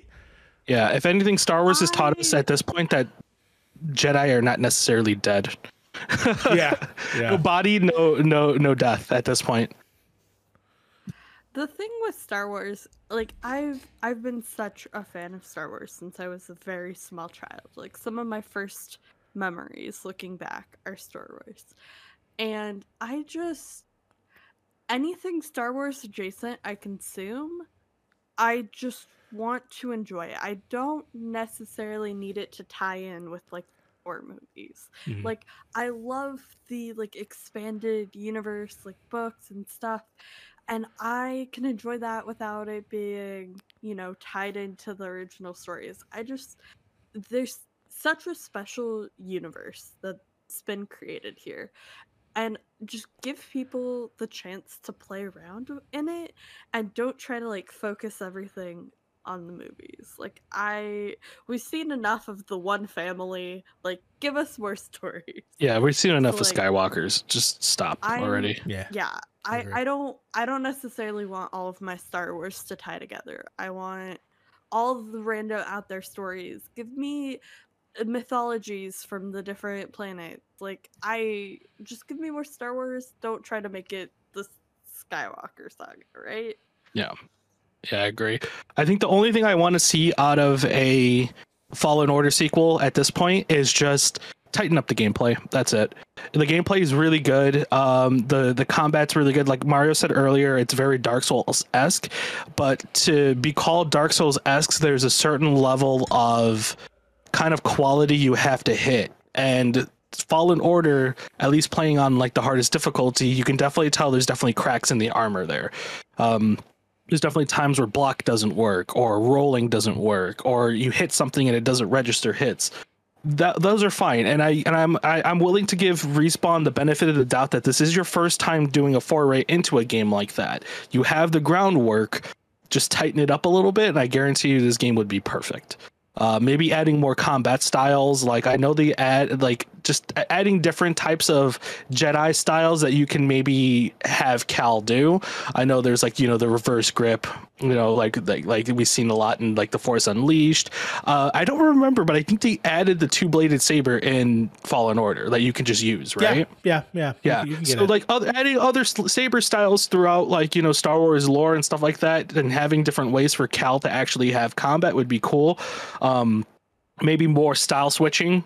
Yeah, if anything, Star Wars has taught us at this point that Jedi are not necessarily dead. yeah, No body, no no no death at this point. The thing with Star Wars, like I've I've been such a fan of Star Wars since I was a very small child. Like some of my first memories looking back are Star Wars. And I just anything Star Wars adjacent I consume, I just want to enjoy it. I don't necessarily need it to tie in with like horror movies. Mhm. Like I love the like expanded universe, like books and stuff. And I can enjoy that without it being, you know, tied into the original stories. I just there's such a special universe that's been created here. And just give people the chance to play around in it and don't try to like focus everything on the movies. Like I we've seen enough of the one family. Like give us more stories. Yeah, we've seen enough of like, Skywalkers. Just stop I'm- already. yeah. Yeah, I I, don't I don't necessarily want all of my Star Wars to tie together. I want all of the random out there stories. Give me uh, mythologies from the different planets. Like I just give me more Star Wars. Don't try to make it the Skywalker saga, right? Yeah, I agree. I think the only thing I want to see out of a Fallen Order sequel at this point is just tighten up the gameplay. That's it. The gameplay is really good. Um, the the combat's really good. Like Mario said earlier, it's very Dark Souls esque, but to be called Dark Souls esque, there's a certain level of kind of quality you have to hit, and Fallen Order, at least playing on like the hardest difficulty, you can definitely tell there's definitely cracks in the armor there. Um, there's definitely times where block doesn't work or rolling doesn't work or you hit something and it doesn't register hits that those are fine. And i and i'm I, i'm willing to give respawn the benefit of the doubt that this is your first time doing a foray into a game like that. You have the groundwork. Just tighten it up a little bit and i guarantee you this game would be perfect. Uh, maybe adding more combat styles. Like i know they add like just adding different types of Jedi styles that you can maybe have Cal do. I know there's like you know the reverse grip, you know like like like we've seen a lot in like the Force Unleashed. Uh, I don't remember, but I think they added the two bladed saber in Fallen Order that you can just use, right? Yeah, yeah, yeah. Yeah. So it. like other, adding other saber styles throughout like, you know, Star Wars lore and stuff like that and having different ways for Cal to actually have combat would be cool. Um maybe more style switching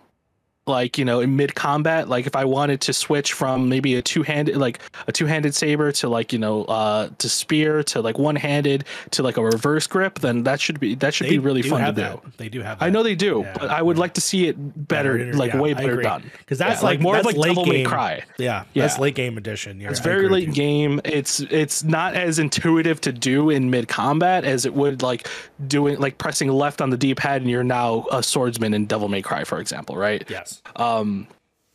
like, you know, in mid combat, like if I wanted to switch from maybe a two-handed like a two-handed saber to like, you know, uh to spear to like one-handed to like a reverse grip, then that should be that should They be really fun to have do. that. They do have. That. I know they do, Yeah, but I would yeah. like to see it better, like way better done. because that's like, like more of like late Devil May game. Cry. Yeah, Yeah. that's late game edition. Yeah, It's very late game. It's it's not as intuitive to do in mid combat as it would like doing like pressing left on the D pad and you're now a swordsman in Devil May Cry, for example, right? Yes. Um,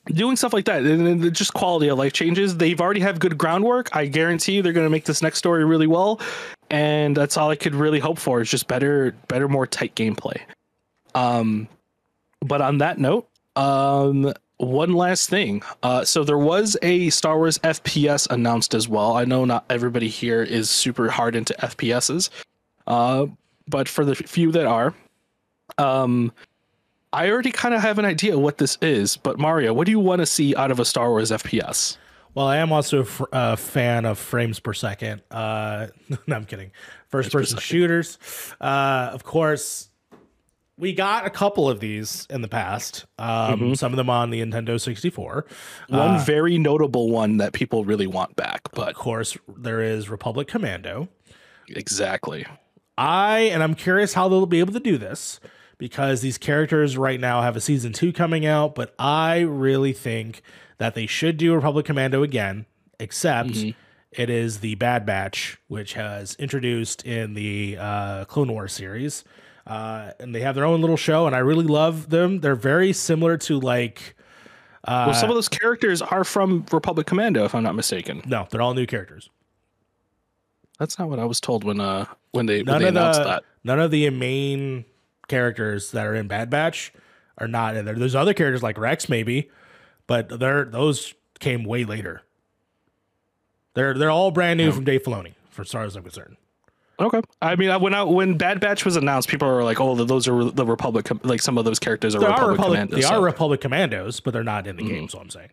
doing stuff like that and just quality of life changes. They've already have good groundwork. I guarantee you they're going to make this next story really well, and that's all I could really hope for is just better, better, more tight gameplay. Um, but on that note, um, one last thing. Uh, so there was a Star Wars FPS announced as well. I know not everybody here is super hard into FPSs, uh, but for the few that are, um, I already kind of have an idea what this is. But Mario, what do you want to see out of a Star Wars FPS? Well, I am also a fan of frames per second. Uh, no, I'm kidding. First person shooters. Uh, of course, we got a couple of these in the past. Um, Mm-hmm. Some of them on the Nintendo 64. One very notable one that people really want back, But Of course, there is Republic Commando. exactly. I and I'm curious how they'll be able to do this because these characters right now have a season two coming out, but I really think that they should do Republic Commando again, except it is the Bad Batch, which has introduced in the uh, Clone Wars series. Uh, and they have their own little show, and I really love them. They're very similar to like well, some of those characters are from Republic Commando, if I'm not mistaken. no, they're all new characters. That's not what I was told when uh when they, when they announced the that. none of the main characters that are in Bad Batch are not in there. There's other characters like Rex, maybe, but they're those came way later. They're they're all brand new from Dave Filoni, for as far as I'm concerned. Okay. I mean, I- when I, when Bad Batch was announced, people were like, "Oh, those are the Republic." Like some of those characters are There Republic, are Republic, Commandos. they so- are Republic Commandos, but they're not in the Mm-hmm. game. So I'm saying.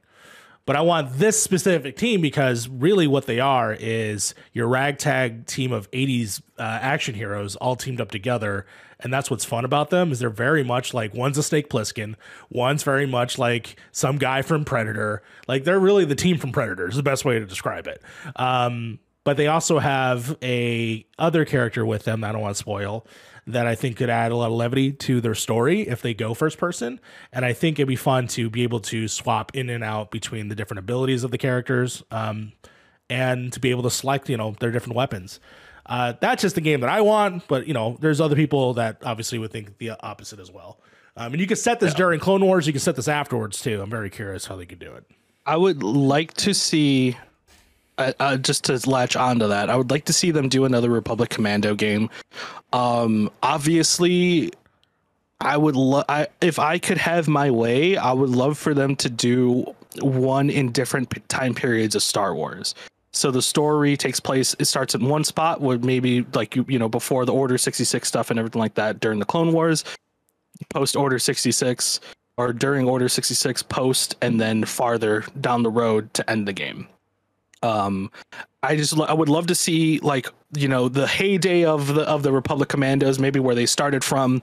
But I want this specific team because really what they are is your ragtag team of 80s uh, action heroes all teamed up together. And that's what's fun about them is they're very much like one's a Snake Plissken, one's very much like some guy from Predator. Like they're really the team from Predator is the best way to describe it. Um, but they also have a other character with them I don't want to spoil that I think could add a lot of levity to their story if they go first person. And I think it'd be fun to be able to swap in and out between the different abilities of the characters um, and to be able to select, you know, their different weapons. Uh, that's just the game that I want, but you know, there's other people that obviously would think the opposite as well. Um, and you can set this during Clone Wars, you can set this afterwards too. I'm very curious how they could do it. I would like to see, uh, uh, just to latch onto that, I would like to see them do another Republic Commando game. Um, obviously, I would love I, if I could have my way. I would love for them to do one in different p- time periods of Star Wars. So the story takes place. It starts in one spot, where maybe like you you know before the Order sixty six stuff and everything like that during the Clone Wars, post Order sixty six, or during Order 66 post and then farther down the road to end the game. Um I just lo- I would love to see like, you know, the heyday of the of the Republic Commandos, maybe where they started from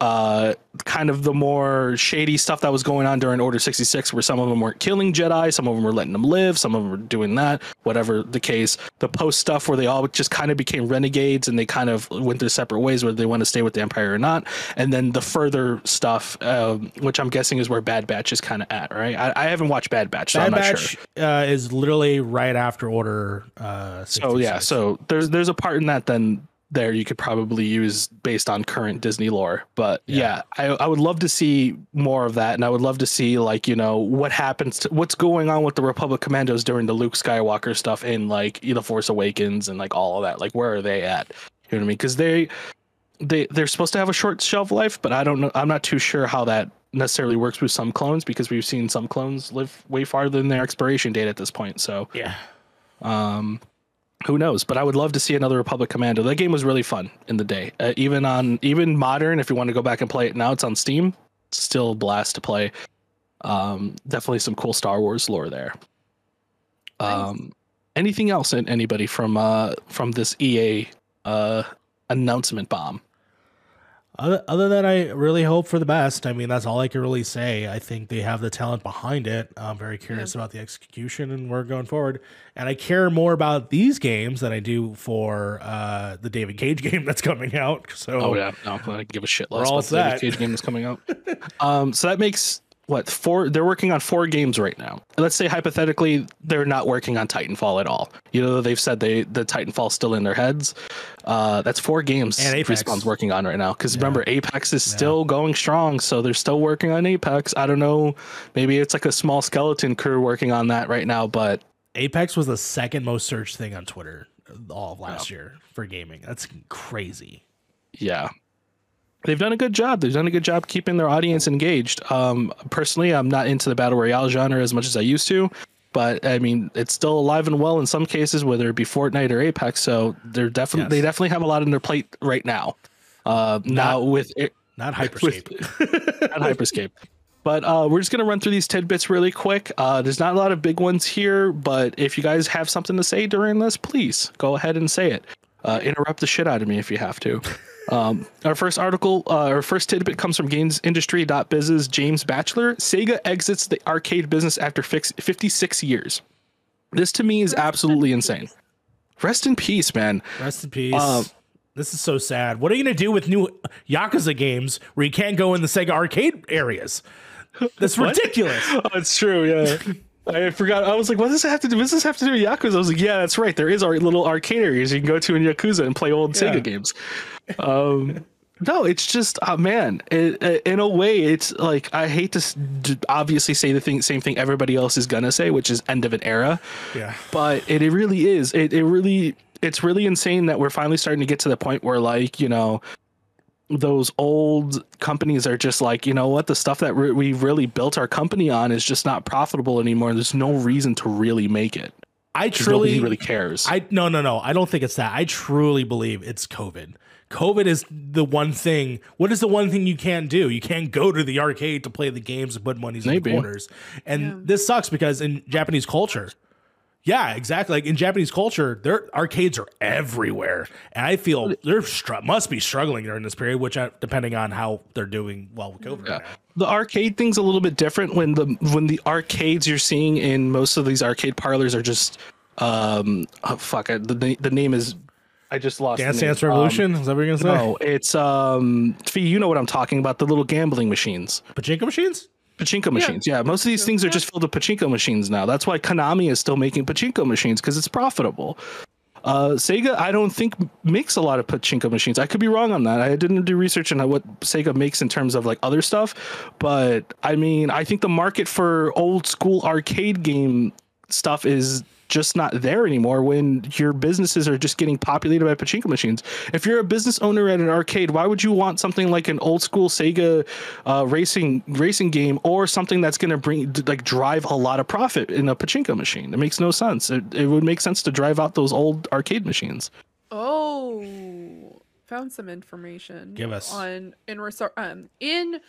uh kind of the more shady stuff that was going on during Order 66 where some of them weren't killing Jedi, some of them were letting them live, some of them were doing that, whatever the case. The post stuff where they all just kind of became renegades and they kind of went their separate ways whether they want to stay with the Empire or not. And then the further stuff, um, which I'm guessing is where Bad Batch is kind of at, right? I, I haven't watched Bad Batch, so Bad I'm not Batch sure. uh, is literally right after Order. Uh, So yeah, so there's there's a part in that then there you could probably use based on current Disney lore. But yeah, I, I would love to see more of that, and I would love to see like you know what happens to what's going on with the Republic Commandos during the Luke Skywalker stuff in like The Force Awakens and like all of that. Like where are they at? You know what I mean? Because they they they're supposed to have a short shelf life, but I don't know. I'm not too sure how that necessarily works with some clones because we've seen some clones live way farther than their expiration date at this point. So Yeah. um, who knows? But I would love to see another Republic Commando. That game was really fun in the day. Uh, even on even modern, if you want to go back and play it now, it's on Steam. Still a blast to play. Um, definitely some cool Star Wars lore there. Um, anything else? Anybody from uh from this EA uh announcement bomb? Other, other than I really hope for the best. I mean, that's all I can really say. I think they have the talent behind it. I'm very curious about the execution and we're going forward. And I care more about these games than I do for uh, the David Cage game that's coming out. So Oh yeah, no, I don't give a shit less all about the David. Cage game that's coming out. um, so that makes what four? They're working on four games right now. Let's say hypothetically they're not working on Titanfall at all. You know they've said they the Titanfall's still in their heads. Uh, that's four games And Apex. Respawn's working on right now. Because Yeah. remember, Apex is Yeah. still going strong, so they're still working on Apex. I don't know, maybe it's like a small skeleton crew working on that right now, but Apex was the second most searched thing on Twitter all of last year for gaming. That's crazy. yeah they've done a good job they've done a good job keeping their audience engaged um personally i'm not into the battle royale genre as much as i used to but i mean it's still alive and well in some cases whether it be fortnite or apex so they're definitely Yes. they definitely have a lot on their plate right now uh now with it Not Hyperscape. at Hyperscape. But uh, we're just gonna run through these tidbits really quick. Uh, there's not a lot of big ones here, but if you guys have something to say during this, please go ahead and say it. Uh, interrupt the shit out of me if you have to. Um, our first article, uh, our first tidbit comes from GamesIndustry.biz's James Batchelor. Sega exits the arcade business after fix- 56 years. This to me is absolutely insane. Rest in peace, man. Rest in peace. Um, this is so sad. What are you going to do with new Yakuza games where you can't go in the Sega arcade areas? That's ridiculous. Oh, it's true. Yeah. I forgot. I was like, what does this have to do? What does this have to do with Yakuza? I was like, yeah, that's right. There is our little arcade areas you can go to in Yakuza and play old Yeah. Sega games. Um, no, it's just, uh, man, it, it- in a way, it's like, I hate to s- d- obviously say the thing, same thing everybody else is to say, which is end of an era. Yeah. But it, it really is. It, it really, it's really insane that we're finally starting to get to the point where, like, you know, those old companies are just like, you know what, the stuff that re- we really built our company on is just not profitable anymore. There's no reason to really make it. I truly really cares. I no no no. I don't think it's that. I truly believe it's COVID. COVID is the one thing. What is the one thing you can't do? You can't go to the arcade to play the games and put monies in the corners. And Yeah. this sucks because in Japanese culture, yeah, exactly. Like in Japanese culture, their arcades are everywhere, and I feel they're str- must be struggling during this period. Which, uh, depending on how they're doing, well, with COVID. right now. the arcade thing's a little bit different when the when the arcades you're seeing in most of these arcade parlors are just um oh, fuck I- the the name is I just lost Dance. Dance Revolution. is that what you're gonna say? Um, no, it's um Fee, you know what I'm talking about, the little gambling machines. Pachinko machines. Pachinko machines. Yeah, most of these things are just filled with pachinko machines now. That's why Konami is still making pachinko machines because it's profitable. Uh, Sega, I don't think makes a lot of pachinko machines. I could be wrong on that. I didn't do research on what Sega makes in terms of like other stuff, but I mean, I think the market for old school arcade game stuff is just not there anymore when your businesses are just getting populated by pachinko machines. If you're a business owner at an arcade, why would you want something like an old school Sega uh, racing racing game or something that's going to bring like drive a lot of profit in a pachinko machine? It makes no sense. It, it would make sense to drive out those old arcade machines. Oh, found some information. Give us. on in resor- um in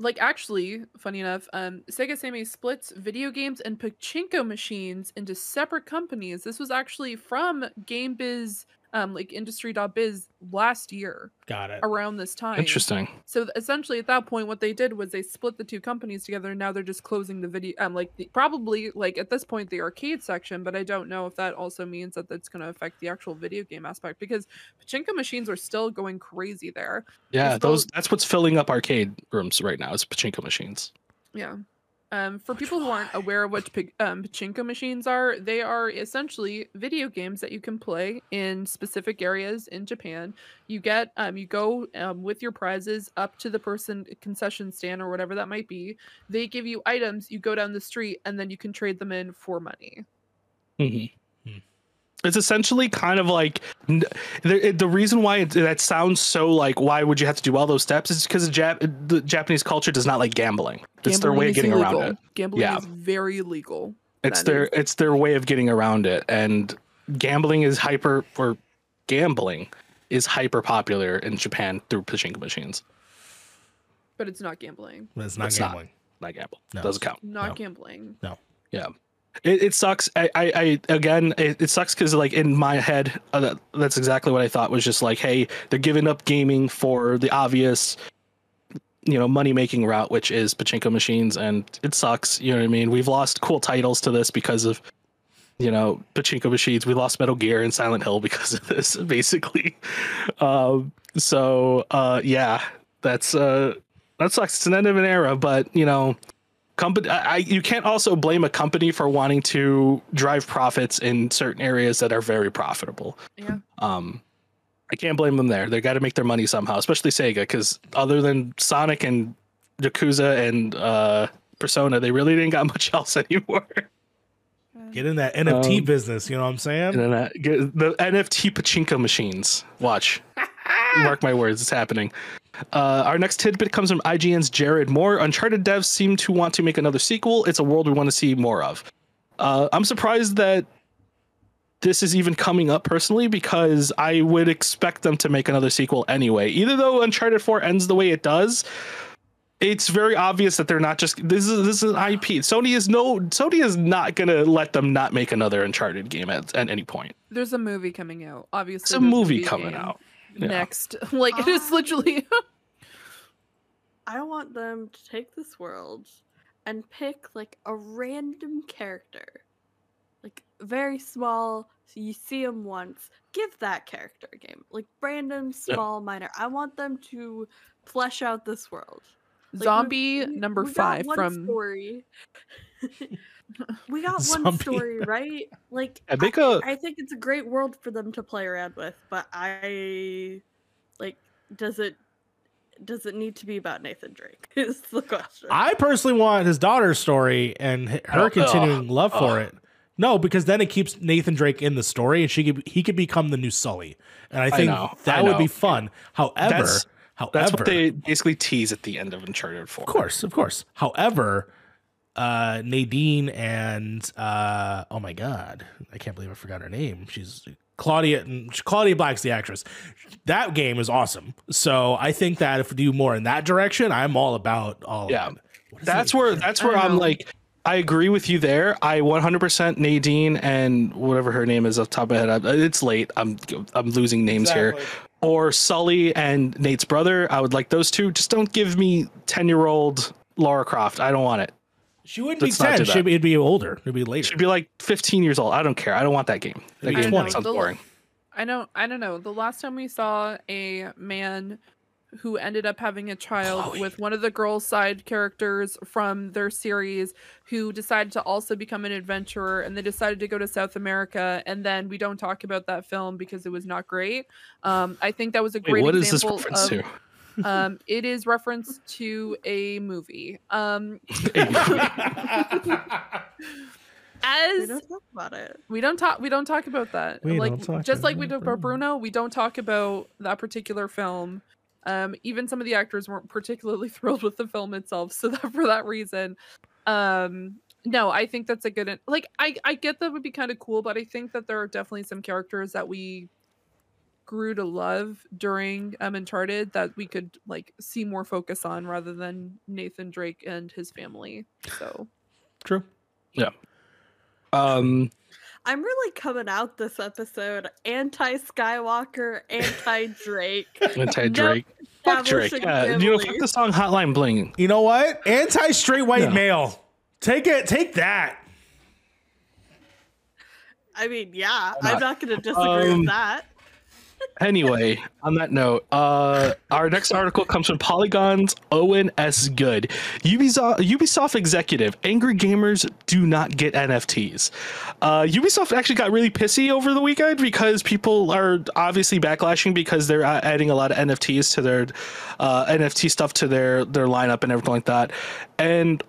like actually funny enough um Sega Sammy splits video games and pachinko machines into separate companies. This was actually from GameBiz um like industry.biz last year Got it. around this time. Interesting. So essentially, at that point, what they did was they split the two companies together, and now they're just closing the video. Um, like the, probably like at this point the arcade section, but I don't know if that also means that that's going to affect the actual video game aspect because pachinko machines are still going crazy there. Yeah, It's those both- that's what's filling up arcade rooms right now. Is pachinko machines. Yeah. Um, for people who aren't aware of what um, pachinko machines are, they are essentially video games that you can play in specific areas in Japan. You get, um, you go um, with your prizes up to the person concession stand or whatever that might be. They give you items. You go down the street and then you can trade them in for money. Mhm. It's essentially kind of like the the reason why it, that sounds so like why would you have to do all those steps is because the, Jap- the Japanese culture does not like gambling. It's their way of getting illegal. around it. Gambling Yeah. is very illegal. It's their is- it's their way of getting around it, and gambling is hyper or gambling is hyper popular in Japan through pachinko machines. But it's not gambling. But it's not It's not. gambling. Not gamble. No. Doesn't count. Not No. gambling. No. Yeah. It, it sucks. I, I, I again, it, it sucks because like in my head, uh, that, that's exactly what I thought was just like, hey, they're giving up gaming for the obvious, you know, money making route, which is pachinko machines, and it sucks. You know what I mean? We've lost cool titles to this because of, you know, pachinko machines. We lost Metal Gear and Silent Hill because of this, basically. Um, so uh, yeah, that's uh, that sucks. It's an end of an era, but you know company I, I- you can't also blame a company for wanting to drive profits in certain areas that are very profitable Yeah. um i can't blame them there they got to make their money somehow especially sega because other than sonic and yakuza and uh persona they really didn't got much else anymore Get in that NFT Um, business. You know what I'm saying? and then get the nft pachinko machines watch mark my words it's happening uh, our next tidbit comes from IGN's Jared Moore. Uncharted devs seem to want to make another sequel. It's a world we want to see more of. Uh, I'm surprised that this is even coming up personally because I would expect them to make another sequel anyway. Either though Uncharted 4 ends the way it does, it's very obvious that they're not just this is this is an IP. Sony is no Sony is not gonna let them not make another Uncharted game at, at any point. There's a movie coming out. Obviously, It's a movie coming game out. Yeah. next. Like it is Ah. literally. I want them to take this world and pick like a random character, like very small. So you see him once. Give that character a game, like random, Yeah. small, minor. I want them to flesh out this world. Like, Zombie we- number we got five one from story. we got one Zombie. story, right? Like I I, think a I think it's a great world for them to play around with, but I like does it does it need to be about Nathan Drake? Is the question. I personally want his daughter's story and h- her Oh, continuing ugh, love for uh. it. No, because then it keeps Nathan Drake in the story, and she could he could become the new Sully, and I think know, that I would be fun. However, That's- however, that's what they basically tease at the end of Uncharted 4. of course, of course. However, uh, Nadine and uh, oh my god, I can't believe I forgot her name. She's Claudia. Claudia Black's the actress. That game is awesome. So I think that if we do more in that direction, I'm all about all. Yeah. of it. What is That's it? where that's where I'm know. like I agree with you there. I 100% Nadine and whatever her name is off the top of my head. It's late. I'm I'm losing names here. Or Sully and Nate's brother. I would like those two. Just don't give me 10 year old Lara Croft. I don't want it. She wouldn't be Let's not do ten. She'd be, it'd be older. It'd be later. She'd be like 15 years old. I don't care. I don't want that game. That game 20. sounds The- boring. I know. I don't know. The last time we saw a man who ended up having a child Chloe. with one of the girls' side characters from their series who decided to also become an adventurer and they decided to go to South America and then we don't talk about that film because it was not great. Um, I think that was a Wait, great what is this reference of to? Um it is reference to a movie. Um we don't talk about it. we don't talk we don't talk about that We like don't talk just like we about do about Bruno. bruno we don't talk about that particular film um even some of the actors weren't particularly thrilled with the film itself so that for that reason um no i think that's a good like i i get that would be kind of cool but i think that there are definitely some characters that we grew to love during um uncharted that we could like see more focus on rather than nathan drake and his family so True. Yeah. Um, I'm really coming out this episode anti Skywalker, anti Drake. anti Drake. Fuck Drake. Yeah, you know, fuck the song Hotline Bling. You know what? Anti straight white No. male. Take it. Take that. I mean, yeah, not? I'm not going to disagree Um, with that. Anyway, on that note, uh, our next article comes from Polygon's Owen S. Good. Ubisoft, Ubisoft executive, angry gamers do not get NFTs. Uh, Ubisoft actually got really pissy over the weekend because people are obviously backlashing because they're adding a lot of NFTs to their uh, NFT stuff to their their lineup and everything like that. And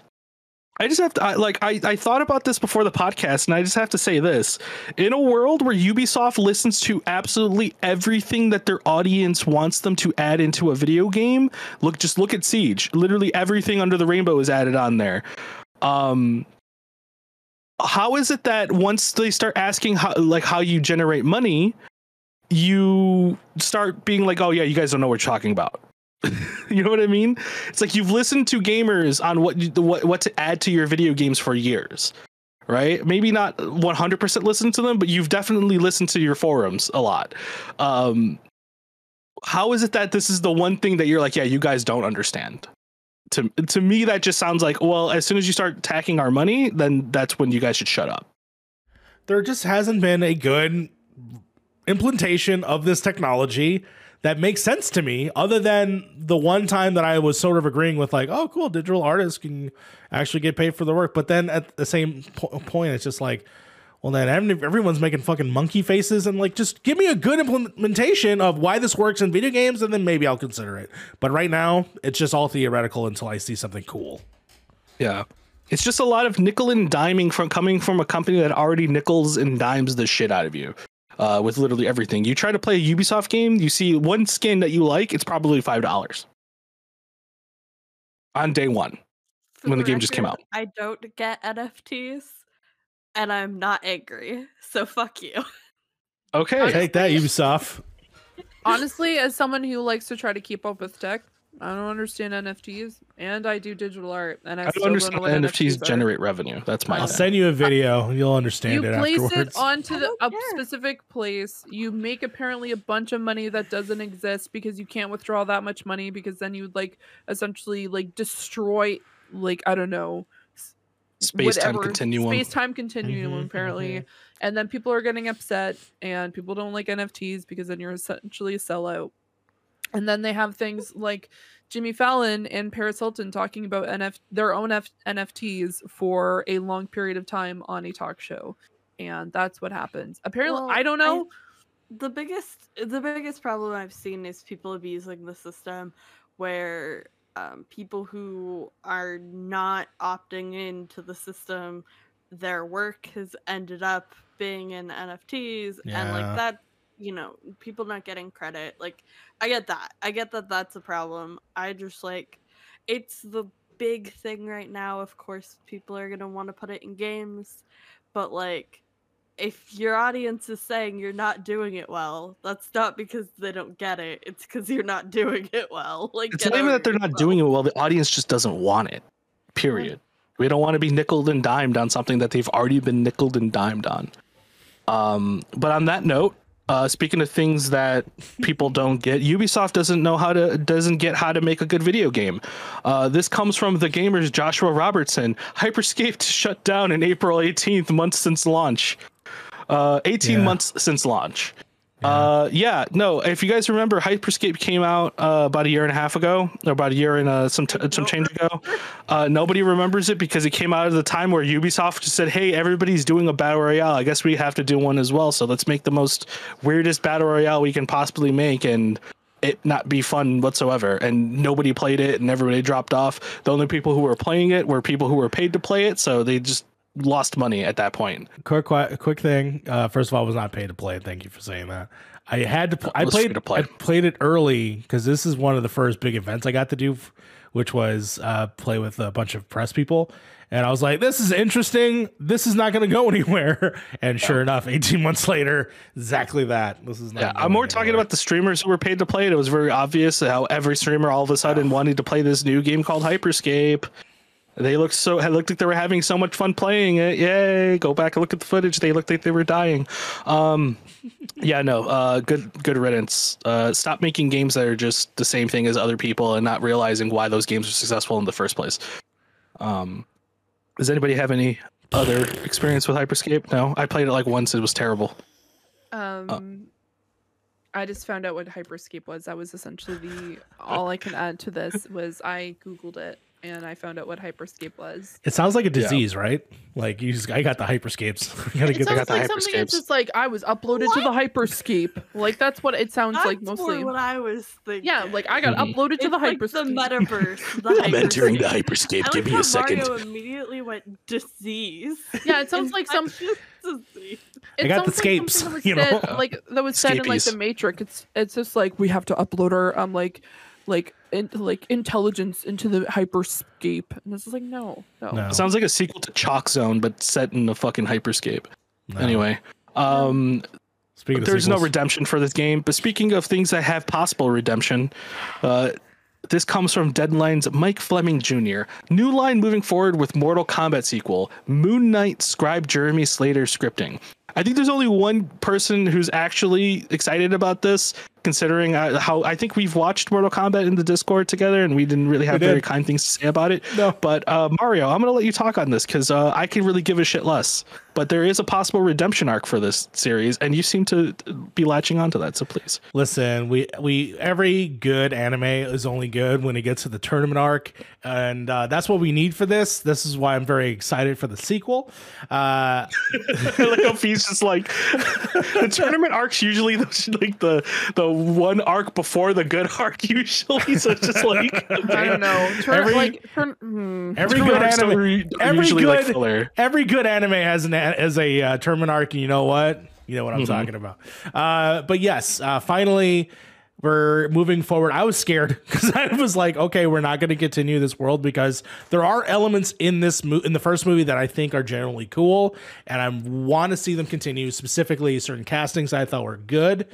I just have to I, like I, I thought about this before the podcast and I just have to say this. In a world where Ubisoft listens to absolutely everything that their audience wants them to add into a video game, look just look at Siege. Literally everything under the rainbow is added on there. Um how is it that once they start asking how like how you generate money, you start being like, "Oh yeah, you guys don't know what you're talking about." you know what I mean? It's like you've listened to gamers on what you, what what to add to your video games for years, right? Maybe not 100% listen to them, but you've definitely listened to your forums a lot. Um, how is it that this is the one thing that you're like, yeah, you guys don't understand? To to me, that just sounds like, well, as soon as you start tacking our money, then that's when you guys should shut up. There just hasn't been a good implementation of this technology that makes sense to me other than the one time that I was sort of agreeing with like, oh, cool, digital artists can actually get paid for the work. But then at the same po- point, it's just like, well, then everyone's making fucking monkey faces and like, just give me a good implementation of why this works in video games and then maybe I'll consider it. But right now, it's just all theoretical until I see something cool. Yeah. It's just a lot of nickel and diming from coming from a company that already nickels and dimes the shit out of you uh, with literally everything. You try to play a Ubisoft game, you see one skin that you like, it's probably five dollars on day one For when the, the game record, just came out. I don't get NFTs, and I'm not angry. So fuck you. Okay, take that, Ubisoft. Honestly, as someone who likes to try to keep up with tech, I don't understand NFTs, and I do digital art, and I, I don't understand how NFTs, NFTs generate revenue. That's my. I'll thing. send you a video. You'll understand you it. You place afterwards. it onto the, a specific place. You make apparently a bunch of money that doesn't exist because you can't withdraw that much money because then you would like essentially like destroy like I don't know space time continuum. Space time continuum mm-hmm, apparently, mm-hmm. and then people are getting upset and people don't like NFTs because then you're essentially a sellout and then they have things like Jimmy Fallon and Paris Hilton talking about NF their own F- NFTs for a long period of time on a talk show. And that's what happens. Apparently, well, I don't know. I, the biggest the biggest problem I've seen is people abusing the system where um, people who are not opting into the system, their work has ended up being in NFTs, yeah. and like that you know, people not getting credit. Like, I get that. I get that that's a problem. I just like, it's the big thing right now. Of course, people are going to want to put it in games, but like, if your audience is saying you're not doing it well, that's not because they don't get it. It's because you're not doing it well. Like it's not even that they're not doing it well. The audience just doesn't want it. Period. We don't want to be nickled and dimed on something that they've already been nickled and dimed on. Um, but on that note, uh, speaking of things that people don't get, Ubisoft doesn't know how to doesn't get how to make a good video game. Uh, this comes from the gamers Joshua Robertson. Hyperscape shut down in April 18th, months since launch. Uh, 18 yeah. months since launch. Yeah. Uh, yeah, no. If you guys remember, Hyperscape came out uh, about a year and a half ago, or about a year and uh, some t- some change ago. Uh, nobody remembers it because it came out at the time where Ubisoft just said, "Hey, everybody's doing a battle royale. I guess we have to do one as well. So let's make the most weirdest battle royale we can possibly make." And it not be fun whatsoever and nobody played it and everybody dropped off the only people who were playing it were people who were paid to play it so they just lost money at that point. Quick, quick thing. Uh, first of all, I was not paid to play. Thank you for saying that. I had to. Pl- I played. To play. I played it early because this is one of the first big events I got to do, which was uh, play with a bunch of press people. And I was like, "This is interesting. This is not going to go anywhere." And sure yeah. enough, eighteen months later, exactly that. This is. yeah, I'm more talking about the streamers who were paid to play it. It was very obvious how every streamer all of a sudden wanted to play this new game called Hyperscape. They looked so it looked like they were having so much fun playing it. Yay! Go back and look at the footage. They looked like they were dying. Um, yeah, no. Uh, good good riddance. Uh, stop making games that are just the same thing as other people and not realizing why those games are successful in the first place. Um, does anybody have any other experience with Hyperscape? No, I played it like once. It was terrible. Um, uh, I just found out what Hyperscape was. That was essentially the all I can add to this was I googled it and I found out what Hyperscape was. It sounds like a disease, right? Like you just, I got the hyperscapes. you gotta It get sounds the like something that's just like I was uploaded to the Hyperscape. Like that's what it sounds That's like mostly. more what I was thinking. Yeah, like I got Mhm. uploaded to it's the like the Hyperscape. metaverse. The hyperscape. hyperscape. I like how Mario immediately went disease. Yeah, it sounds like some. Disease. It I got the sounds like something was you know? said- like that was said in like the Matrix. It's it's just like we have to upload our um like like in, like intelligence into the hyperscape, and this is like no, no. No. Sounds like a sequel to Chalk Zone, but set in a fucking hyperscape. No. Anyway, um, Speaking of there's no redemption for this game. But speaking of things that have possible redemption, uh, this comes from Deadline's Mike Fleming Jr. New line moving forward with Mortal Kombat sequel. Moon Knight scribe Jeremy Slater scripting. I think there's only one person who's actually excited about this, considering uh, how I think we've watched Mortal Kombat in the Discord together, and we didn't really have very kind things to say about it. No. But uh, Mario, I'm gonna let you talk on this because uh, I can really give a shit less. But there is a possible redemption arc for this series, and you seem to be latching onto that. So please. Listen, we we every good anime is only good when it gets to the tournament arc, and uh, that's what we need for this. This is why I'm very excited for the sequel. Uh, like how he's just like the tournament arcs usually the, like the the one arc before the good arc usually. So it's just like I don't know. Turn Every- like turn. hmm. every good anime, re- every usually like good, every good anime has an has a uh, tournament arc. And you know what? You know what I'm Mhm. talking about. Uh, but yes, uh, finally. We're moving forward. I was scared because I was like, okay, we're not going to continue this world because there are elements in this mo- in the first movie that I think are generally cool, and I want to see them continue. Specifically, certain castings I thought were good.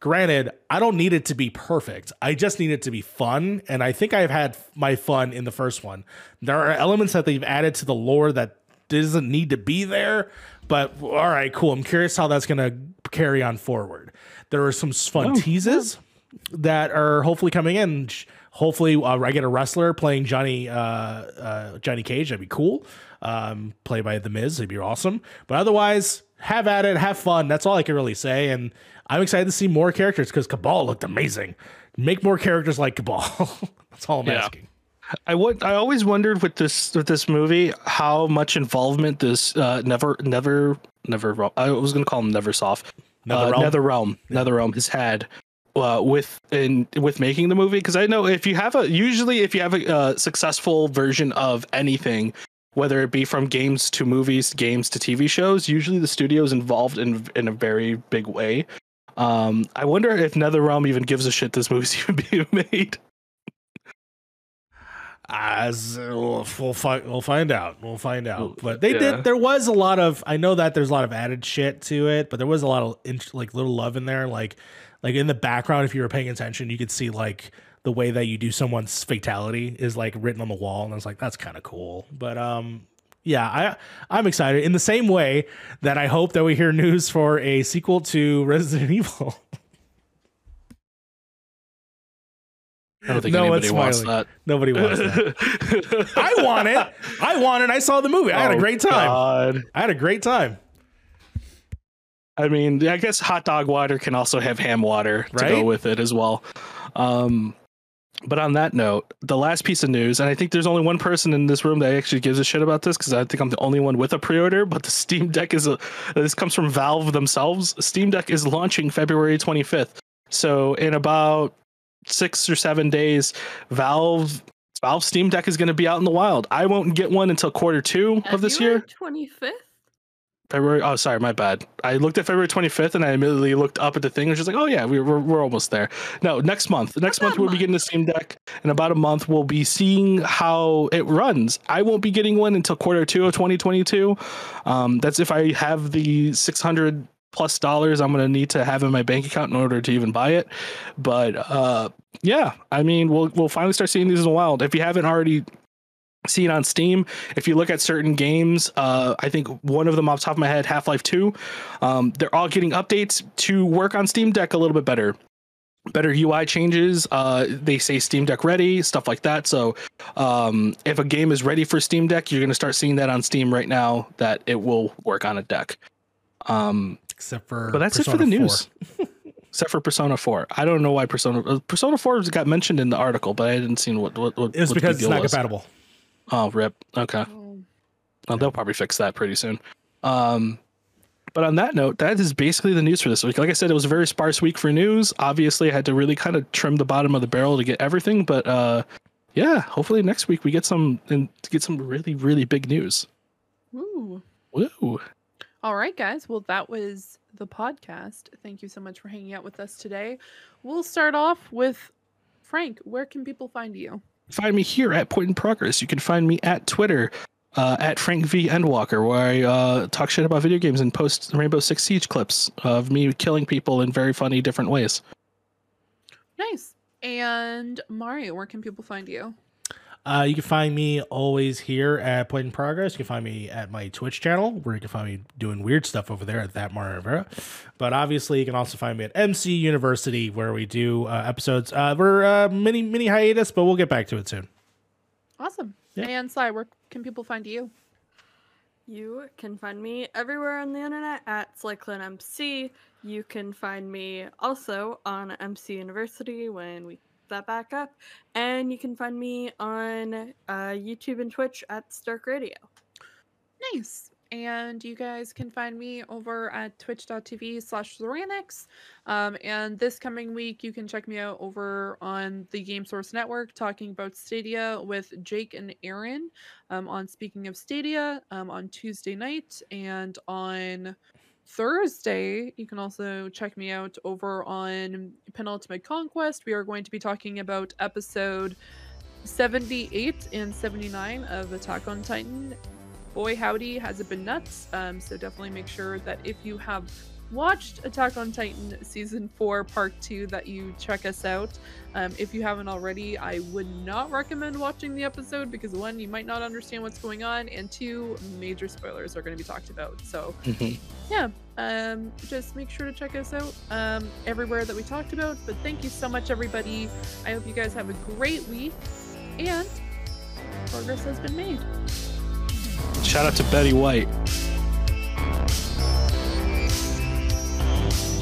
Granted, I don't need it to be perfect. I just need it to be fun, and I think I've had my fun in the first one. There are elements that they've added to the lore that doesn't need to be there, but all right, cool. I'm curious how that's going to carry on forward. There are some fun teases that are hopefully coming in. Hopefully, uh, I get a wrestler playing Johnny uh, uh, Johnny Cage. That'd be cool. Um, played by The Miz. It'd be awesome. But otherwise, have at it, have fun. That's all I can really say. And I'm excited to see more characters because Cabal looked amazing. Make more characters like Cabal. That's all I'm Yeah. asking. I would. I always wondered with this with this movie how much involvement this uh, never never never. I was gonna call him Neversoft. Netherrealm? uh, Nether Realm has had uh, with in with making the movie because I know if you have a usually if you have a uh, successful version of anything, whether it be from games to movies, games to TV shows, usually the studio is involved in in a very big way. Um, I wonder if NetherRealm even gives a shit this movie's even being made. As we'll, we'll find, we'll find out. We'll find out. But they Yeah. did. There was a lot of. I know that there's a lot of added shit to it, but there was a lot of like little love in there. Like, like in the background, if you were paying attention, you could see like the way that you do someone's fatality is like written on the wall, and I was like, that's kind of cool. But um, yeah, I I'm excited in the same way that I hope that we hear news for a sequel to Resident Evil. I don't think No anybody wants that. Nobody wants that. I want it. I want it. I saw the movie. I had a Oh, great time. God. I had a great time. I mean, I guess hot dog water can also have ham water to go with it as well. Um, but on that note, the last piece of news, and I think there's only one person in this room that actually gives a shit about this because I think I'm the only one with a pre-order. But the Steam Deck is a. This comes from Valve themselves. Steam Deck is launching February 25th. So in about six or seven days, Valve Valve Steam Deck is going to be out in the wild. I won't get one until quarter two of this year. Twenty fifth. February. Oh, sorry, my bad. I looked at February 25th and I immediately looked up at the thing. and was just like, oh yeah, we're, we're, we're almost there. No, next month. Next month we'll be getting the Steam Deck. In about a month, we'll be seeing how it runs. I won't be getting one until quarter two of 2022. Um, that's if I have the 600 plus dollars I'm gonna need to have in my bank account in order to even buy it. But uh, yeah, I mean, we'll we'll finally start seeing these in the wild. If you haven't already see it on Steam. If you look at certain games, uh, I think one of them off the top of my head, Half Life 2, um, they're all getting updates to work on Steam Deck a little bit better. Better UI changes. Uh, they say Steam Deck ready, stuff like that. So, um, if a game is ready for Steam Deck, you're going to start seeing that on Steam right now that it will work on a deck. Um, Except for but that's it for the 4. news. Except for Persona 4. I don't know why Persona uh, Persona 4 got mentioned in the article, but I didn't see what what, what It's what the because it's not was. compatible. Oh, rip. Okay. Oh, Well, they'll probably fix that pretty soon. Um, but on that note, that is basically the news for this week. Like I said, it was a very sparse week for news. Obviously, I had to really kind of trim the bottom of the barrel to get everything. But uh, yeah, hopefully next week we get some and get some really really big news. Ooh. Woo! All right, guys. Well, that was the podcast. Thank you so much for hanging out with us today. We'll start off with Frank. Where can people find you? Find me here at Point in Progress. You can find me at Twitter. Uh, at Frank V Endwalker, where I uh, talk shit about video games and post Rainbow Six Siege clips of me killing people in very funny different ways. Nice. And Mario, where can people find you? Uh, you can find me always here at Point in Progress. You can find me at my Twitch channel, where you can find me doing weird stuff over there at that Mario Rivera. But obviously, you can also find me at MC University, where we do uh, episodes. Uh, we're uh, mini mini hiatus, but we'll get back to it soon. Awesome. Yeah. And Sly, where can people find you? You can find me everywhere on the internet at SlyclanMC. You can find me also on MC University when we pick that back up. And you can find me on uh, YouTube and Twitch at Stark Radio. Nice. And you guys can find me over at twitch.tv slash Zoranix. Um, and this coming week, you can check me out over on the Game Source Network talking about Stadia with Jake and Aaron um, on Speaking of Stadia um, on Tuesday night. And on Thursday, you can also check me out over on Penultimate Conquest. We are going to be talking about episode 78 and 79 of Attack on Titan boy howdy has it been nuts um, so definitely make sure that if you have watched attack on titan season 4 part 2 that you check us out. Um, if you haven't already i would not recommend watching the episode because one you might not understand what's going on and two major spoilers are going to be talked about. So yeah um, just make sure to check us out um, everywhere that we talked about. But thank you so much everybody. I hope you guys have a great week and progress has been made. Shout out to Betty White you.